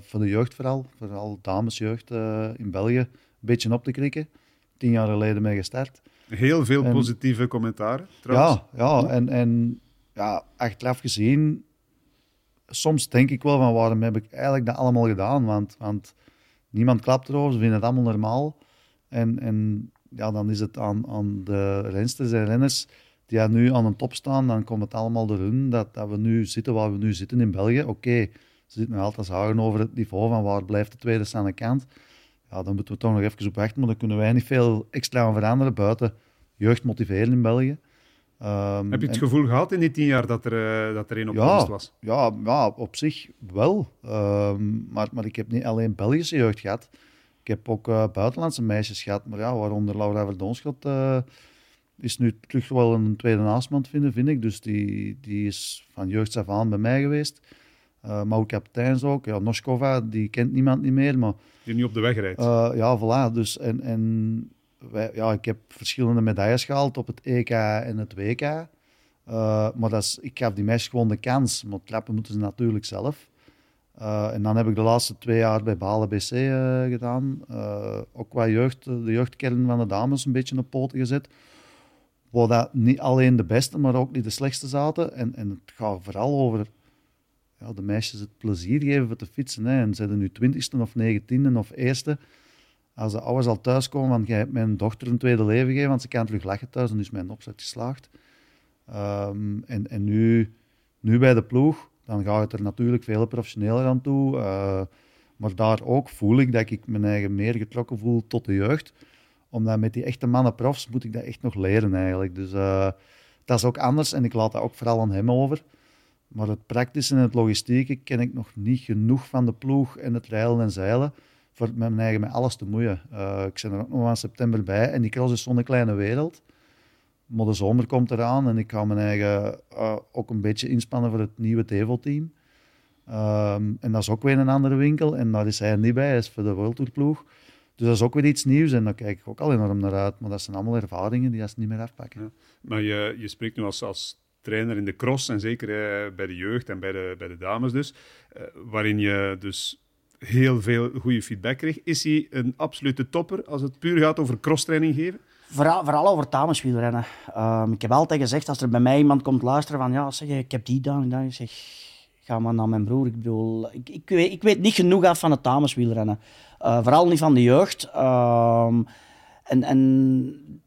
voor de jeugd vooral, vooral damesjeugd in België. Een beetje op te krikken. Tien jaar geleden mee gestart. Heel veel En- positieve commentaren, trouwens. Ja, ja en, en ja, achteraf gezien, soms denk ik wel van waarom heb ik eigenlijk dat allemaal gedaan? Want, want niemand klapt erover, ze vinden het allemaal normaal. En, en ja, dan is het aan, aan de rensters en renners die ja, nu aan de top staan, dan komt het allemaal door hun dat, dat we nu zitten waar we nu zitten in België. Oké, ze zitten nog altijd zagen over het niveau van waar blijft de tweede staande kant. Ja, dan moeten we toch nog even op wachten, maar dan kunnen wij niet veel extra aan veranderen buiten jeugd motiveren in België. Ehm, Heb je het en- gevoel gehad in die tien jaar dat er, eh, dat er één op Ja. komst was? ja, ja, op zich wel. Ehm, maar, maar ik heb niet alleen Belgische jeugd gehad. Ik heb ook eh, buitenlandse meisjes gehad. Maar ja, waaronder Laura Verdoonschot eh, is nu terug wel een tweede naastman vinden, vind ik. Dus die, die is van jeugd af aan bij mij geweest. Eh maar ook kapiteins ook. Ja, Noskova, die kent niemand niet meer. Maar Die nu op de weg rijdt. eh, ja, voilà. Dus, en, en wij, ja, ik heb verschillende medailles gehaald op het EK en het WK. Eh, maar dat is, ik gaf die meisjes gewoon de kans. Maar klappen moeten ze natuurlijk zelf. En dan heb ik de laatste twee jaar bij Balen BC gedaan. Ook qua jeugd, de jeugdkern van de dames een beetje op poten gezet. Waar dat niet alleen de beste, maar ook niet de slechtste zaten. En, en het gaat vooral over ja, de meisjes het plezier geven voor te fietsen. Hè. En ze zijn nu twintigste of negentiende of eerste. Als de ouders al thuiskomen, want jij hebt mijn dochter een tweede leven gegeven, want ze kan terug lachen thuis en dus mijn opzet geslaagd. Ehm, en en nu, nu bij de ploeg, dan gaat het er natuurlijk veel professioneler aan toe. Eh, maar daar ook voel ik dat ik mijn eigen meer getrokken voel tot de jeugd. Omdat met die echte mannen profs moet ik dat echt nog leren eigenlijk. Dus eh, dat is ook anders en ik laat dat ook vooral aan hem over. Maar het praktische en het logistieke ken ik nog niet genoeg van de ploeg en het rijden en zeilen voor met mijn eigen met alles te moeien. Eh, ik ben er ook nog aan september bij en die cross is zo'n kleine wereld. Maar de zomer komt eraan en ik ga mijn eigen eh, ook een beetje inspannen voor het nieuwe Tevo-team. Ehm, en dat is ook weer een andere winkel en daar is hij niet bij, hij is voor de World Tour ploeg. Dus dat is ook weer iets nieuws en daar kijk ik ook al enorm naar uit. Maar dat zijn allemaal ervaringen die ze niet meer afpakken. Ja. Maar je, je spreekt nu als, als trainer in de cross en zeker eh, bij de jeugd en bij de, bij de dames dus, eh, waarin je dus heel veel goede feedback kreeg. Is hij een absolute topper als het puur gaat over crosstraining geven? Vooral, vooral over dameswielrennen. Ehm ik heb altijd gezegd, als er bij mij iemand komt luisteren van ja, zeg, ik heb die dan dan. Zeg, ga maar naar mijn broer. Ik bedoel, ik, ik, weet, ik weet niet genoeg af van het dameswielrennen. Eh, vooral niet van de jeugd. Ehm, en, en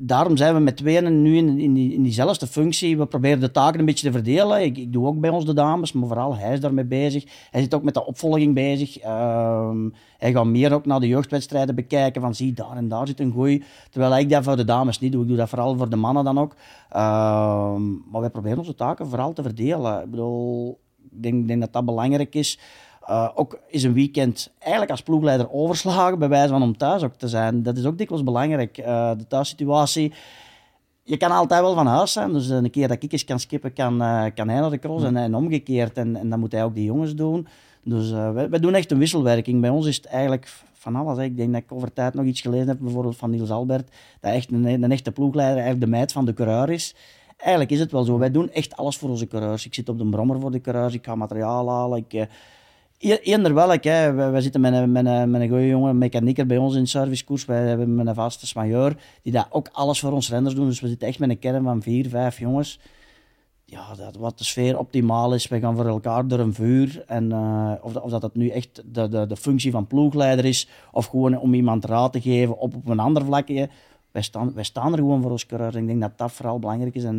daarom zijn we met tweeën nu in, in, die, in diezelfde functie. We proberen de taken een beetje te verdelen. Ik, ik doe ook bij ons de dames, maar vooral hij is daarmee bezig. Hij zit ook met de opvolging bezig. Ehm, hij gaat meer ook naar de jeugdwedstrijden bekijken. Van zie, daar en daar zit een goeie. Terwijl ik dat voor de dames niet doe. Ik doe dat vooral voor de mannen dan ook. Ehm, maar wij proberen onze taken vooral te verdelen. Ik bedoel, ik denk, denk dat dat belangrijk is. Uh, ook is een weekend eigenlijk als ploegleider overslagen, bij wijze van om thuis ook te zijn. Dat is ook dikwijls belangrijk. Uh, de thuissituatie. Je kan altijd wel van huis zijn. Dus een keer dat ik eens kan skippen, kan, uh, kan hij naar de cross en, en omgekeerd. En, en dan moet hij ook die jongens doen. Dus wij, wij, doen echt een wisselwerking. Bij ons is het eigenlijk van alles. Hè. Ik denk dat ik over tijd nog iets gelezen heb, bijvoorbeeld van Niels Albert, dat echt een, een echte ploegleider eigenlijk de meid van de coureur is. Eigenlijk is het wel zo. Wij doen echt alles voor onze coureurs. Ik zit op de brommer voor de coureurs, ik ga materiaal halen, ik Eender welk. Hè. Wij, zitten met een, met, een, met een goede jongen, mechanieker bij ons in de servicekoers. Wij hebben met een vaste smajeur, die dat ook alles voor ons renders doen. Dus we zitten echt met een kern van vier, vijf jongens. Ja, dat, wat de sfeer optimaal is. We gaan voor elkaar door een vuur. En uh, of, of dat het nu echt de, de, de functie van ploegleider is, of gewoon om iemand raad te geven op, op een ander vlakje. Wij staan, wij staan er gewoon voor ons coureurs. Ik denk dat dat vooral belangrijk is. En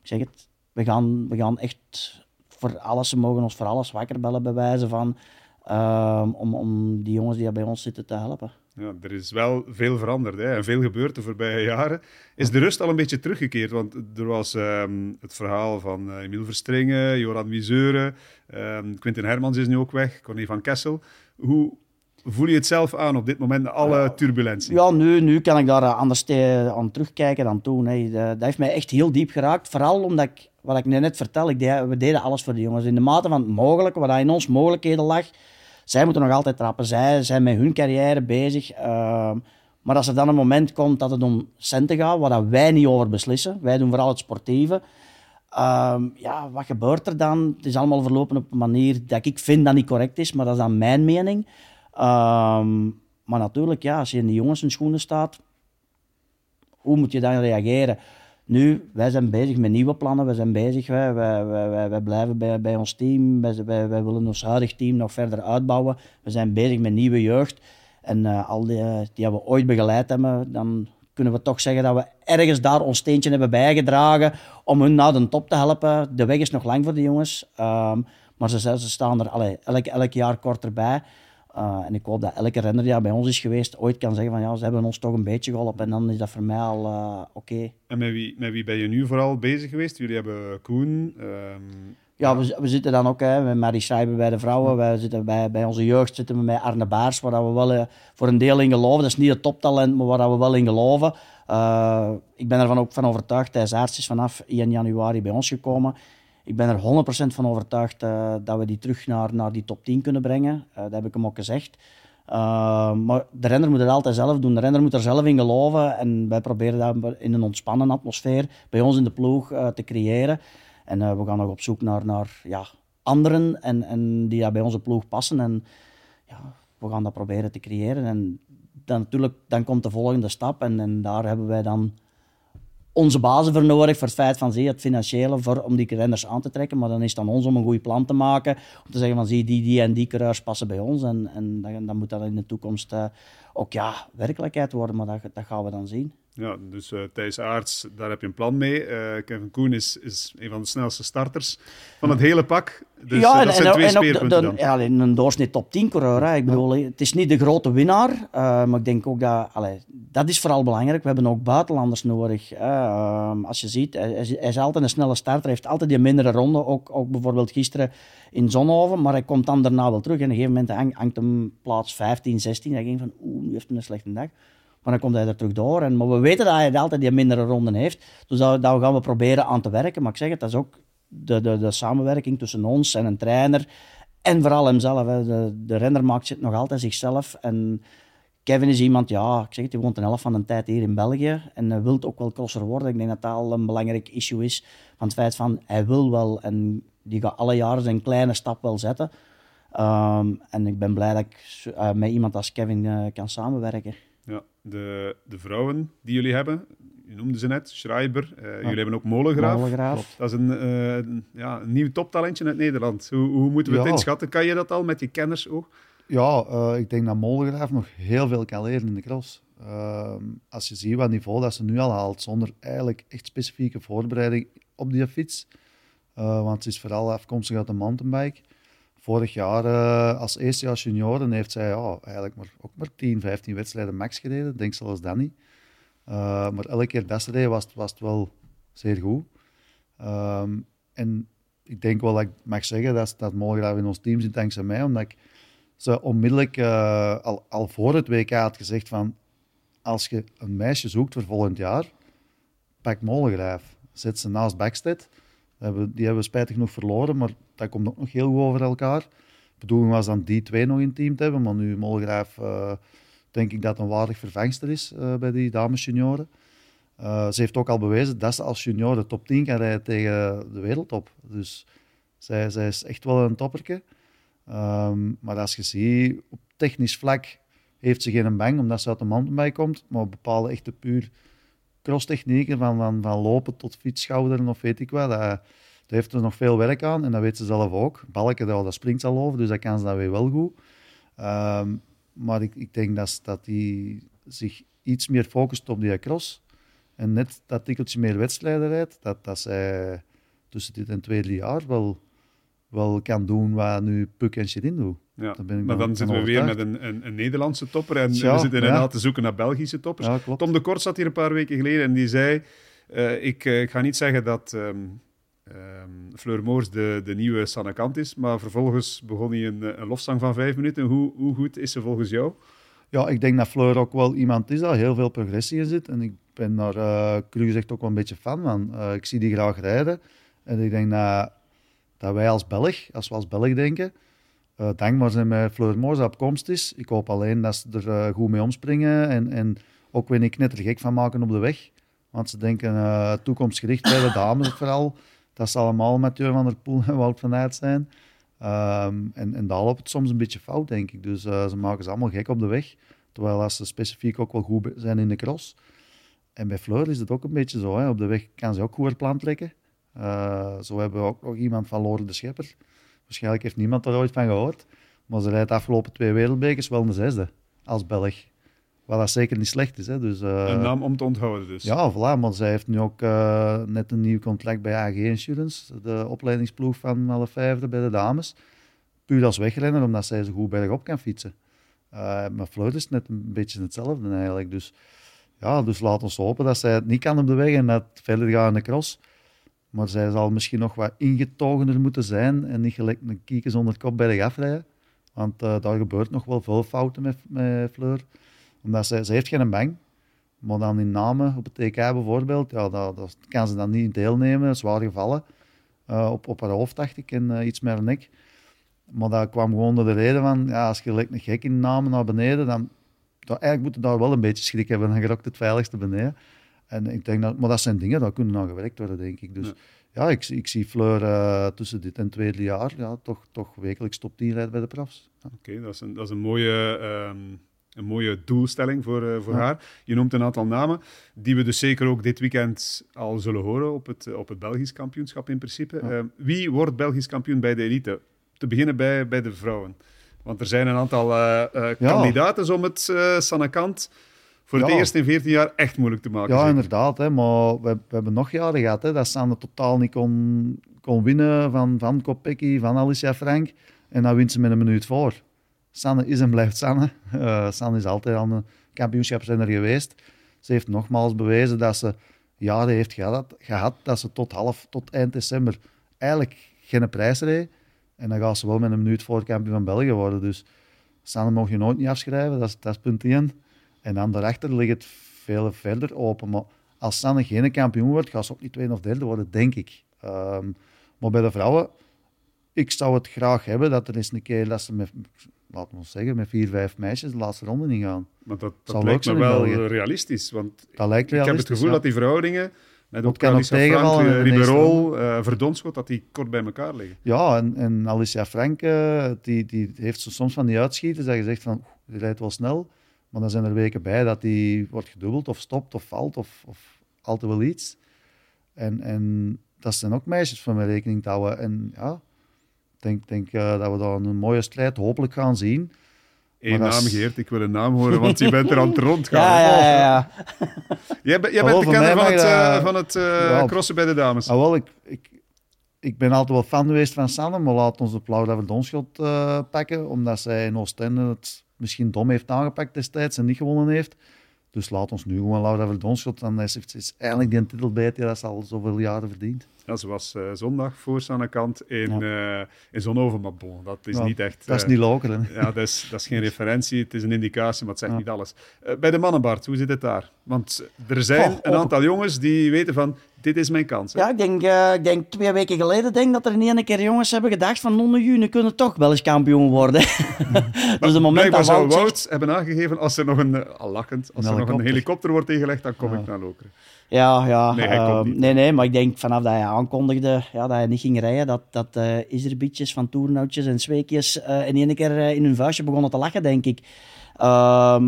ik zeg het, we gaan, we gaan echt voor alles. Ze mogen ons voor alles wakker bellen, bij wijze van. Ehm, om, om die jongens die bij ons zitten te helpen. Ja, er is wel veel veranderd hè, en veel gebeurd de voorbije jaren. Is de rust al een beetje teruggekeerd? Want er was ehm, het verhaal van uh, Emiel Verstringen, Joran Wiseuren, um, Quintin Hermans is nu ook weg, Corné van Kessel. Hoe voel je het zelf aan op dit moment, alle turbulentie? Ja, nu, nu kan ik daar anders aan terugkijken dan toen. Hè. Dat heeft mij echt heel diep geraakt. Vooral omdat ik wat ik net vertel, ik deed, we deden alles voor de jongens. In de mate van het mogelijke, wat in ons mogelijkheden lag. Zij moeten nog altijd trappen. Zij zijn met hun carrière bezig. Ehm, maar als er dan een moment komt dat het om centen gaat, waar wij niet over beslissen. Wij doen vooral het sportieve. Ehm, ja, wat gebeurt er dan? Het is allemaal verlopen op een manier dat ik vind dat niet correct is, maar dat is dan mijn mening. Ehm, maar natuurlijk, ja, als je in de jongens in schoenen staat, hoe moet je dan reageren? Nu, wij zijn bezig met nieuwe plannen, we zijn bezig, wij, wij, wij, wij blijven bij, bij ons team, wij, wij, wij willen ons huidig team nog verder uitbouwen. We zijn bezig met nieuwe jeugd en uh, al die, uh, die we ooit begeleid hebben, dan kunnen we toch zeggen dat we ergens daar ons steentje hebben bijgedragen om hun naar de top te helpen. De weg is nog lang voor de jongens, um, maar ze, ze staan er elk, elk jaar korter bij. Uh, en ik hoop dat elke renner die bij ons is geweest ooit kan zeggen van ja, ze hebben ons toch een beetje geholpen. En dan is dat voor mij al uh, oké. Okay. En met wie, met wie ben je nu vooral bezig geweest? Jullie hebben Koen. Um... Ja, we, we, zitten dan ook hè, met Marie Schrijber bij de vrouwen. Wij zitten bij, bij onze jeugd zitten we met Arne Baars, waar we wel uh, voor een deel in geloven. Dat is niet het toptalent, maar waar we wel in geloven. ik ben ervan ook van overtuigd. Thijs Aarts is vanaf 1 januari bij ons gekomen ik ben er 100% van overtuigd uh, dat we die terug naar, naar die top 10 kunnen brengen. Uh, dat heb ik hem ook gezegd. Uh, maar de renner moet het altijd zelf doen. De renner moet er zelf in geloven. En wij proberen dat in een ontspannen atmosfeer bij ons in de ploeg te creëren. En we gaan nog op zoek naar, naar ja, anderen en, en die bij onze ploeg passen. En ja, we gaan dat proberen te creëren. En dan, natuurlijk, dan komt de volgende stap. En, en daar hebben wij dan onze basis voor nodig, voor het feit van zie, het financiële, voor, om die renners aan te trekken. Maar dan is het aan ons om een goed plan te maken, om te zeggen van zie, die, die en die coureurs passen bij ons. En, en dan, dan moet dat in de toekomst uh, ook ja, werkelijkheid worden, maar dat, dat gaan we dan zien. Ja, dus uh, Thijs Aarts, daar heb je een plan mee. Uh, Kevin Koen is, is een van de snelste starters van het hele pak. Dus ja, uh, dat en, zijn en, twee en speerpunten de, de, ja, een doorsnee top 10 coureur. Ik bedoel, het is niet de grote winnaar, maar ik denk ook dat... Allee, dat is vooral belangrijk. We hebben ook buitenlanders nodig. Ehm, als je ziet, hij, hij, is altijd een snelle starter. Hij heeft altijd die mindere ronde. Ook, ook bijvoorbeeld gisteren in Zonhoven. Maar hij komt dan daarna wel terug. En op een gegeven moment hangt hem plaats 15, 16. Hij ging van, oeh, nu heeft hij een slechte dag. Maar dan komt hij er terug door. En, maar we weten dat hij altijd die mindere ronden heeft. Dus daar, gaan we proberen aan te werken. Maar ik zeg het, dat is ook de, de, de samenwerking tussen ons en een trainer. En vooral hemzelf. Hè. De, de renner maakt het nog altijd zichzelf. En Kevin is iemand, ja, ik zeg het, hij woont een helft van de tijd hier in België. En hij wil ook wel crosser worden. Ik denk dat dat al een belangrijk issue is. Van het feit van, hij wil wel. En die gaat alle jaren zijn kleine stap wel zetten. Um, en ik ben blij dat ik uh, met iemand als Kevin uh, kan samenwerken. De, de vrouwen die jullie hebben, je noemde ze net, Schreiber. Uh, ja. Jullie hebben ook Molengraaf. Molengraaf. Dat is een, uh, ja, een nieuw toptalentje uit Nederland. Hoe, hoe moeten we het inschatten? Kan je dat al met je kennis ook? Ja, uh, ik denk dat Molengraaf nog heel veel kan leren in de cross. Ehm, als je ziet wat niveau dat ze nu al haalt, zonder eigenlijk echt specifieke voorbereiding op die fiets. Uh, want ze is vooral afkomstig uit de mountainbike. Vorig jaar uh, als eerstejaars junioren heeft zij ja, eigenlijk maar, ook maar 10, 15 wedstrijden max gereden. Denk zelfs dat niet. Uh, maar elke keer ze reed was, was het wel zeer goed. Um, en ik denk wel dat ik mag zeggen dat, dat in ons team zit dankzij mij, omdat ik ze onmiddellijk uh, al, al voor het WK had gezegd van als je een meisje zoekt voor volgend jaar, pak Molengraaf. Zet ze naast Backstead. Hebben, die hebben we spijtig genoeg verloren, maar dat komt ook nog heel goed over elkaar. De bedoeling was dan die twee nog in team te hebben, maar nu Molengraaf uh, denk ik dat een waardig vervangster is uh, bij die dames junioren. Uh, ze heeft ook al bewezen dat ze als junior de top 10 kan rijden tegen de wereldtop. Dus zij, zij is echt wel een topperke. Um, maar als je ziet, op technisch vlak heeft ze geen bang, omdat ze uit de mountainbike komt. Maar op bepaalde echte puur crosstechnieken, van, van, van lopen tot fietsschouderen of weet ik wat, dat, daar heeft er nog veel werk aan. En dat weet ze zelf ook. Balken, dat, springt ze al over, dus dat kan ze dan weer wel goed. Um, maar ik, ik denk dat, dat die zich iets meer focust op die cross. En net dat tikkeltje meer wedstrijden rijdt, dat, dat zij tussen dit en twee, drie jaar wel, wel kan doen wat nu Puk en Shirin doen. Ja. maar dan zitten we weer met een, een, een Nederlandse topper en we zitten inderdaad ja. te zoeken naar Belgische toppers. Tom de Kort zat hier een paar weken geleden en die zei, uh, ik, uh, ik, ga niet zeggen dat um, um, Fleur Moors de, de nieuwe Sanne Kant is, maar vervolgens begon hij een, een lofzang van vijf minuten. Hoe, hoe goed is ze volgens jou? Ja, ik denk dat Fleur ook wel iemand is dat heel veel progressie in zit. En ik ben daar uh, cru gezegd ook wel een beetje fan van. Uh, ik zie die graag rijden. En ik denk dat, dat wij als Belg, als we als Belg denken, uh, dankbaar zijn met Fleur Moors op komst is. Ik hoop alleen dat ze er goed mee omspringen en, en ook weer niet knettergek van maken op de weg. Want ze denken toekomstgericht bij de dames vooral. Dat ze allemaal Jur van der Poel en Wout van zijn. Um, en, en daar loopt het soms een beetje fout, denk ik. Dus ze maken ze allemaal gek op de weg. Terwijl als ze specifiek ook wel goed zijn in de cross. En bij Fleur is het ook een beetje zo. Hè. Op de weg kan ze ook goed plan trekken. Uh, zo hebben we ook nog iemand van Lore de Schepper. Waarschijnlijk heeft niemand er ooit van gehoord. Maar ze rijdt de afgelopen twee wereldbekers wel de zesde als Belg. Wat dat zeker niet slecht is. Hè. Dus, uh, een naam om te onthouden dus. Ja, voilà. Maar zij heeft nu ook uh, net een nieuw contract bij AG Insurance. De opleidingsploeg van alle vijfde bij de dames. Puur als wegrenner, omdat zij zo goed bergop kan fietsen. Maar Fleur is net een beetje hetzelfde eigenlijk. Dus ja, dus laat ons hopen dat zij het niet kan op de weg en dat het verder gaat in de cross. Maar zij zal misschien nog wat ingetogener moeten zijn en niet gelijk een kieken zonder kop bij de afrijden. Want uh, daar gebeurt nog wel veel fouten met, met Fleur. Omdat ze heeft geen bang. Maar dan in namen op het TK bijvoorbeeld, ja, dat, dat kan ze dan niet deelnemen. Zwaar gevallen. Uh, op, op haar hoofd, dacht ik, en uh, iets meer nek. Maar dat kwam gewoon door de reden van, ja, als je gelijk een gek in namen naar beneden, dan dat, eigenlijk moeten daar wel een beetje schrik hebben. Dan gerokt het veiligste beneden. En ik denk dat, maar dat zijn dingen, daar kunnen aan gewerkt worden, denk ik. Dus ja, ik, ik, zie Fleur uh, tussen dit en tweede jaar ja, toch, toch wekelijks top 10 rijden bij de profs. Ja. Oké, dat, is een, dat is een mooie... Um een mooie doelstelling voor, uh, voor haar. Je noemt een aantal namen die we dus zeker ook dit weekend al zullen horen op het, op het Belgisch kampioenschap in principe. Ja. Uh, wie wordt Belgisch kampioen bij de elite? Te beginnen bij, bij de vrouwen. Want er zijn een aantal uh, ja. kandidaten om het Sanakant voor het ja. eerst in 14 jaar echt moeilijk te maken. Ja, zeker. inderdaad. Hè, maar we, we, hebben nog jaren gehad hè, dat Sanne totaal niet kon, kon winnen van, van Kopecky, van Alicia Frank. En dan wint ze met een minuut voor. Sanne is en blijft Sanne. Uh, [LAUGHS] Sanne is altijd aan de kampioenschapsrenner geweest. Ze heeft nogmaals bewezen dat ze jaren heeft gehad, gehad dat ze tot, half, tot eind december eigenlijk geen prijs reed. En dan gaat ze wel met een minuut voor kampioen van België worden. Dus Sanne mag je nooit niet afschrijven, dat is, dat is punt 1. En dan daarachter ligt het veel verder open. Maar als Sanne geen kampioen wordt, gaat ze ook niet tweede of derde worden, denk ik. Um, maar bij de vrouwen, ik zou het graag hebben dat er eens een keer dat ze met, laten we zeggen, met vier, vijf meisjes de laatste ronde niet gaan. Maar dat, dat lijkt me wel realistisch. Want dat lijkt realistisch, ik heb het gevoel ja. dat die verhoudingen met ook Alicia Frank, uh, Ribeiro, uh, Verdonschot, dat die kort bij elkaar liggen. Ja, en, en Alicia Frank, uh, die, die heeft zo soms van die uitschieters dat je zegt van, die rijdt wel snel, maar dan zijn er weken bij dat die wordt gedubbeld of stopt of valt of, of altijd wel iets. En, en dat zijn ook meisjes van mijn rekening te houden. En ja, ik denk, denk uh, dat we daar een mooie strijd hopelijk gaan zien. Eén naam, Geert. Ik wil een naam horen, want je bent er aan het [LAUGHS] rondgaan. Ja, ja, ja. ja. [LAUGHS] Jij, bent- jij bent de kenner mij van het, eh, dat- van het eh, Ja. crossen bij de dames. Ah, wel, ik, ik, ik ben altijd wel fan geweest van Sanne, maar laat ons de Plauw van Donschot eh pakken, omdat zij in Oostende het misschien dom heeft aangepakt destijds en niet gewonnen heeft. Dus laat ons nu gewoon Laura Verdonschot. Dan is, is eigenlijk die titel bij die dat ze al zoveel jaren verdient. Ja, ze was eh, zondag voor Sanne Kant in, eh in Zonhoven, maar bon, dat is Ja, niet echt... Dat is eh, niet lokeren. Ja, dat is, dat is geen [LAUGHS] referentie, het is een indicatie, maar het zegt Ja. niet alles. Bij de mannen, Bart, hoe zit het daar? Want er zijn een aantal jongens die weten van, dit is mijn kans. hè. Ja, ik denk, eh, ik denk twee weken geleden denk dat er in één keer jongens hebben gedacht van non juni kunnen toch wel eens kampioen worden. [LAUGHS] dus de moment dat zou Wout zegt- hebben aangegeven, als er nog een, eh, al lachend, als Een er nog een helikopter. wordt ingelegd, dan kom Ja. ik naar Lokeren. Ja, ja. Nee, hij komt ehm, niet. nee, nee, maar ik denk vanaf dat hij aankondigde ja, dat hij niet ging rijden, dat, dat eh Iserbietjes van toernootjes en zweekjes eh, in één keer in hun vuistje begonnen te lachen, denk ik. Ehm,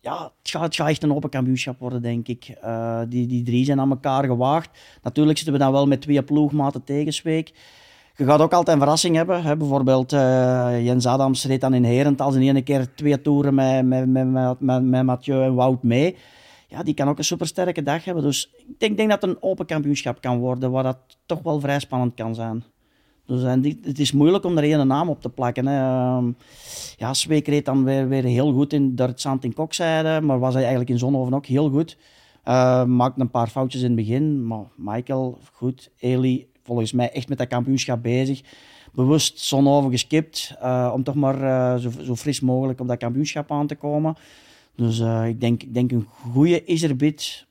ja, het gaat, echt een open kampioenschap worden, denk ik. Eh, die, die drie zijn aan elkaar gewaagd. Natuurlijk zitten we dan wel met twee ploegmaten tegen Zweek. Je gaat ook altijd een verrassing hebben. Bijvoorbeeld eh, Jens Adams reed dan in Herentals in één keer twee toeren met, met, met, met, met, met Mathieu en Wout mee. Ja, die kan ook een supersterke dag hebben. Dus ik denk, denk dat het een open kampioenschap kan worden, waar dat toch wel vrij spannend kan zijn. Dus en het is moeilijk om er één naam op te plakken. Hè. Ehm, ja, Zweek reed dan weer, heel goed in Duitsland in Kokzijde, maar was hij eigenlijk in Zonhoven ook heel goed. Eh, maakte een paar foutjes in het begin, maar Michael, goed. Eli, volgens mij echt met dat kampioenschap bezig. Bewust Zonhoven geskipt, eh, om toch maar eh, zo, zo fris mogelijk op dat kampioenschap aan te komen. Dus eh, ik, denk, ik denk een goede Iserbit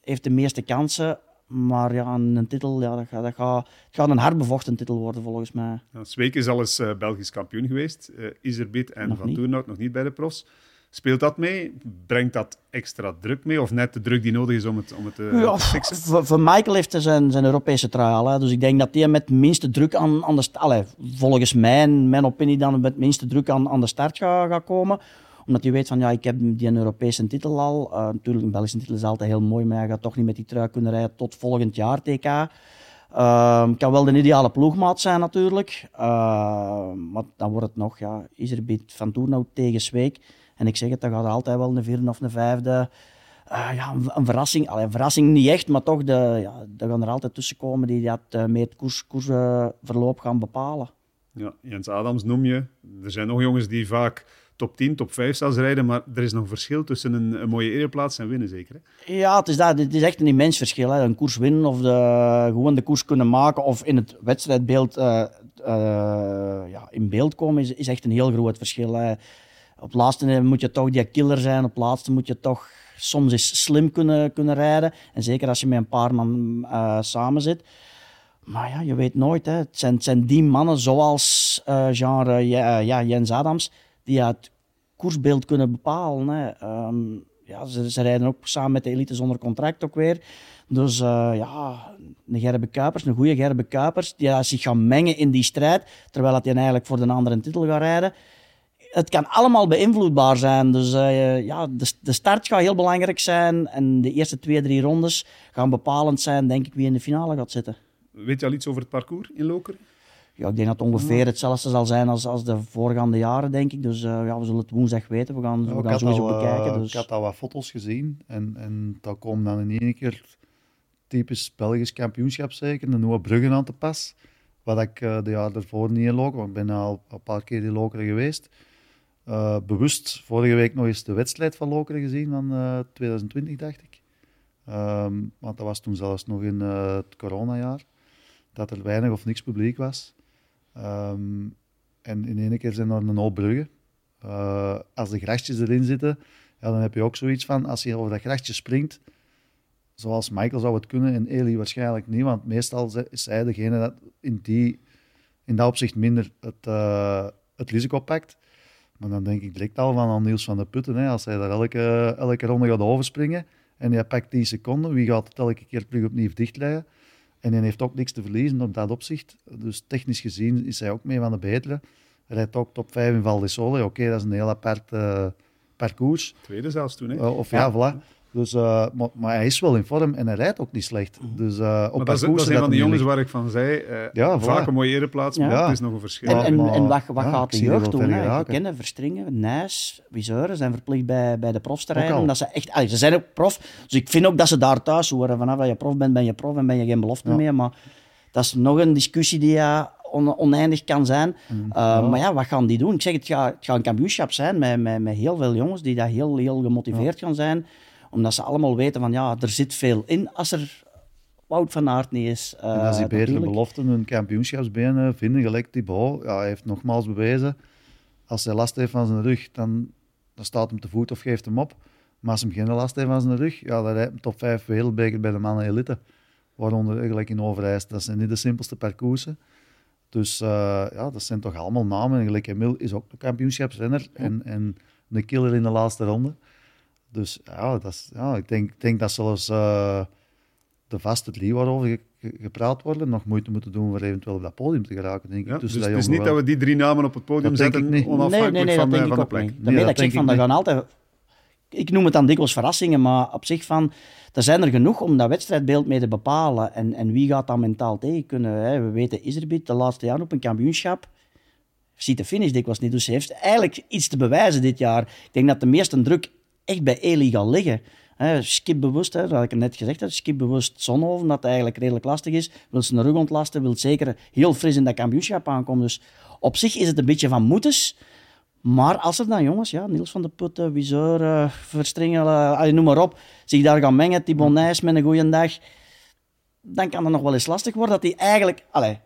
heeft de meeste kansen. Maar ja, een, titel, ja, dat, gaat, dat gaat, het gaat een hard bevochten titel worden volgens mij. Ja, Zweek is al eens eh, Belgisch kampioen geweest. eh Iserbit en Nog Van. Toernout nog niet bij de profs. Speelt dat mee? Brengt dat extra druk mee? Of net de druk die nodig is om het, om het eh, Ja, te fixen? voor, voor Michael heeft hij zijn, zijn Europese trui al. Hè. Dus ik denk dat hij met minste druk aan, aan de start... Volgens mijn, mijn opinie dan met minste druk aan, aan de start gaat gaat komen. Omdat hij weet van, ja, ik heb die Europese titel al. Eh, natuurlijk, een Belgische titel is altijd heel mooi, maar hij gaat toch niet met die trui kunnen rijden tot volgend jaar TK. Ehm, kan wel de ideale ploegmaat zijn natuurlijk. Ehm, maar dan wordt het nog, ja, is er bit van Toernout tegen Zweek. En ik zeg het, dan gaat er altijd wel een vierde of een vijfde... eh, ja, een, verrassing. Allee, een verrassing niet echt, maar toch, de, ja, er gaan er altijd tussen komen die dat uh, mee het koers, koersverloop gaan bepalen. Ja, Jens Adams noem je. Er zijn nog jongens die vaak top 10, top 5 zelfs rijden, maar er is nog een verschil tussen een, mooie ereplaats en winnen, zeker? Hè? Ja, het is, dat, het is echt een immens verschil. Hè. Een koers winnen of de, gewoon de koers kunnen maken of in het wedstrijdbeeld uh, uh, ja, in beeld komen, is, is echt een heel groot verschil. Op laatste moet je toch die killer zijn, op laatste moet je toch soms eens slim kunnen, kunnen rijden. En zeker als je met een paar man uh, samen zit. Maar ja, je weet nooit. Hè. Het, zijn, zijn die mannen zoals uh, genre ja, Jens Adams, die het koersbeeld kunnen bepalen. Hè. Um, ja, ze, ze, rijden ook samen met de elite zonder contract ook weer. Dus uh, ja, een Gerbe Kuipers, een goede Gerbe Kuipers, die zich gaat mengen in die strijd, terwijl hij eigenlijk voor de andere titel gaat rijden. Het kan allemaal beïnvloedbaar zijn. Dus uh, ja, de, de, start gaat heel belangrijk zijn. En de eerste twee, drie rondes gaan bepalend zijn, denk ik, wie in de finale gaat zitten. Weet je al iets over het parcours in Lokeren? Ja, ik denk dat het ongeveer hetzelfde zal zijn als, als de voorgaande jaren, denk ik. Dus uh, ja, we zullen het woensdag weten. We gaan, ja, we gaan sowieso al, bekijken. Dus. Ik had al wat foto's gezien. En, en dat komt dan in één keer typisch Belgisch kampioenschap zeker. De nieuwe Bruggen aan te pas. Wat ik uh, de jaar daarvoor niet in Lokeren, want ik ben al een paar keer in Lokeren geweest. Uh, bewust vorige week nog eens de wedstrijd van Lokeren gezien van uh, 2020, dacht ik. Um, want dat was toen zelfs nog in het coronajaar. Dat er weinig of niks publiek was. Um, en in één keer zijn er een hoop bruggen. Uh, als de grasjes erin zitten, ja, dan heb je ook zoiets van, als je over dat grasje springt, zoals Michael zou het kunnen en Eli waarschijnlijk niet, want meestal is hij degene dat in, die, in dat opzicht minder het, uh, het risico pakt. Maar dan denk ik direct al van Niels van der Putten, hè, als hij daar elke, elke ronde gaat overspringen en hij pakt 10 seconden, wie gaat het elke keer terug opnieuw dichtleggen? En hij heeft ook niks te verliezen op dat opzicht. Dus technisch gezien is hij ook mee van de betere. Hij rijdt ook top 5 in Val di Sole. Oké, okay, dat is een heel apart uh, parcours. Tweede zelfs toen, hè? Uh, of ja, ja, voilà. Dus, uh, maar, maar, hij is wel in vorm en hij rijdt ook niet slecht. Dus, uh, op maar dat, is, dat is een van die jongens waar ik van zei, uh, ja, vaak een mooie ereplaats, maar ja. het is nog een verschil. En, en, en wat, wat gaat de jeugd doen? Hè? kennen Verstringen, Nijs, Wiseuren zijn verplicht bij, bij de profs te rijden. Omdat ze, echt, allee, ze zijn ook prof, dus ik vind ook dat ze daar thuis horen. Vanaf dat je prof bent, ben je prof en ben je geen belofte meer. Maar dat is nog een discussie die ja, on, oneindig kan zijn. Mm, maar ja, wat gaan die doen? Ik zeg, het gaat, het gaat een kampioenschap zijn met, met, met heel veel jongens die daar heel, heel gemotiveerd gaan zijn omdat ze allemaal weten van ja, er zit veel in als er Wout van Aert niet is. Uh, en als die betere beloften hun kampioenschapsbenen vinden, gelijk Thibaut, ja, hij heeft nogmaals bewezen, als hij last heeft van zijn rug, dan, dan staat hem te voet of geeft hem op. Maar als hij geen last heeft van zijn rug, ja, dan rijdt hij top 5 wereldbeker bij de mannen elite. Waaronder eigenlijk in Overijs. Dat zijn niet de simpelste parcoursen. Dus uh, ja, dat zijn toch allemaal namen. Gelijk Emil is ook een kampioenschapsrenner en, en een killer in de laatste ronde. Dus ja, dat is, ja ik denk, denk dat zelfs uh, de vaste drie waarover gepraat worden nog moeite moeten doen om eventueel op dat podium te geraken. Denk ik. dus het is niet dat we die drie namen op het podium zetten, niet. onafhankelijk nee, nee, nee, van, dat denk van de plek. Niet. Dat ik van, dat gaan altijd... Ik noem het dan dikwijls verrassingen, maar op zich van... Er zijn er genoeg om dat wedstrijdbeeld mee te bepalen. En, en wie gaat dat mentaal tegen kunnen? Hè? We weten Iserbit de laatste jaar op een kampioenschap ziet de finish dikwijls niet. Dus ze heeft eigenlijk iets te bewijzen dit jaar. Ik denk dat de meeste druk echt bij Eli gaan liggen. He, skipbewust, hè, dat had ik net gezegd, heb, skipbewust Zonhoven, dat eigenlijk redelijk lastig is. Wil ze een rug ontlasten, wil zeker heel fris in dat kampioenschap aankomen. Dus op zich is het een beetje van moetes. Maar als er dan jongens, ja, Niels van de Putten, Wiseur, uh, Verstringelen, noem maar op, zich daar gaan mengen, Thibaut Nijs met een goede dag, dan kan het nog wel eens lastig worden dat hij eigenlijk, allez,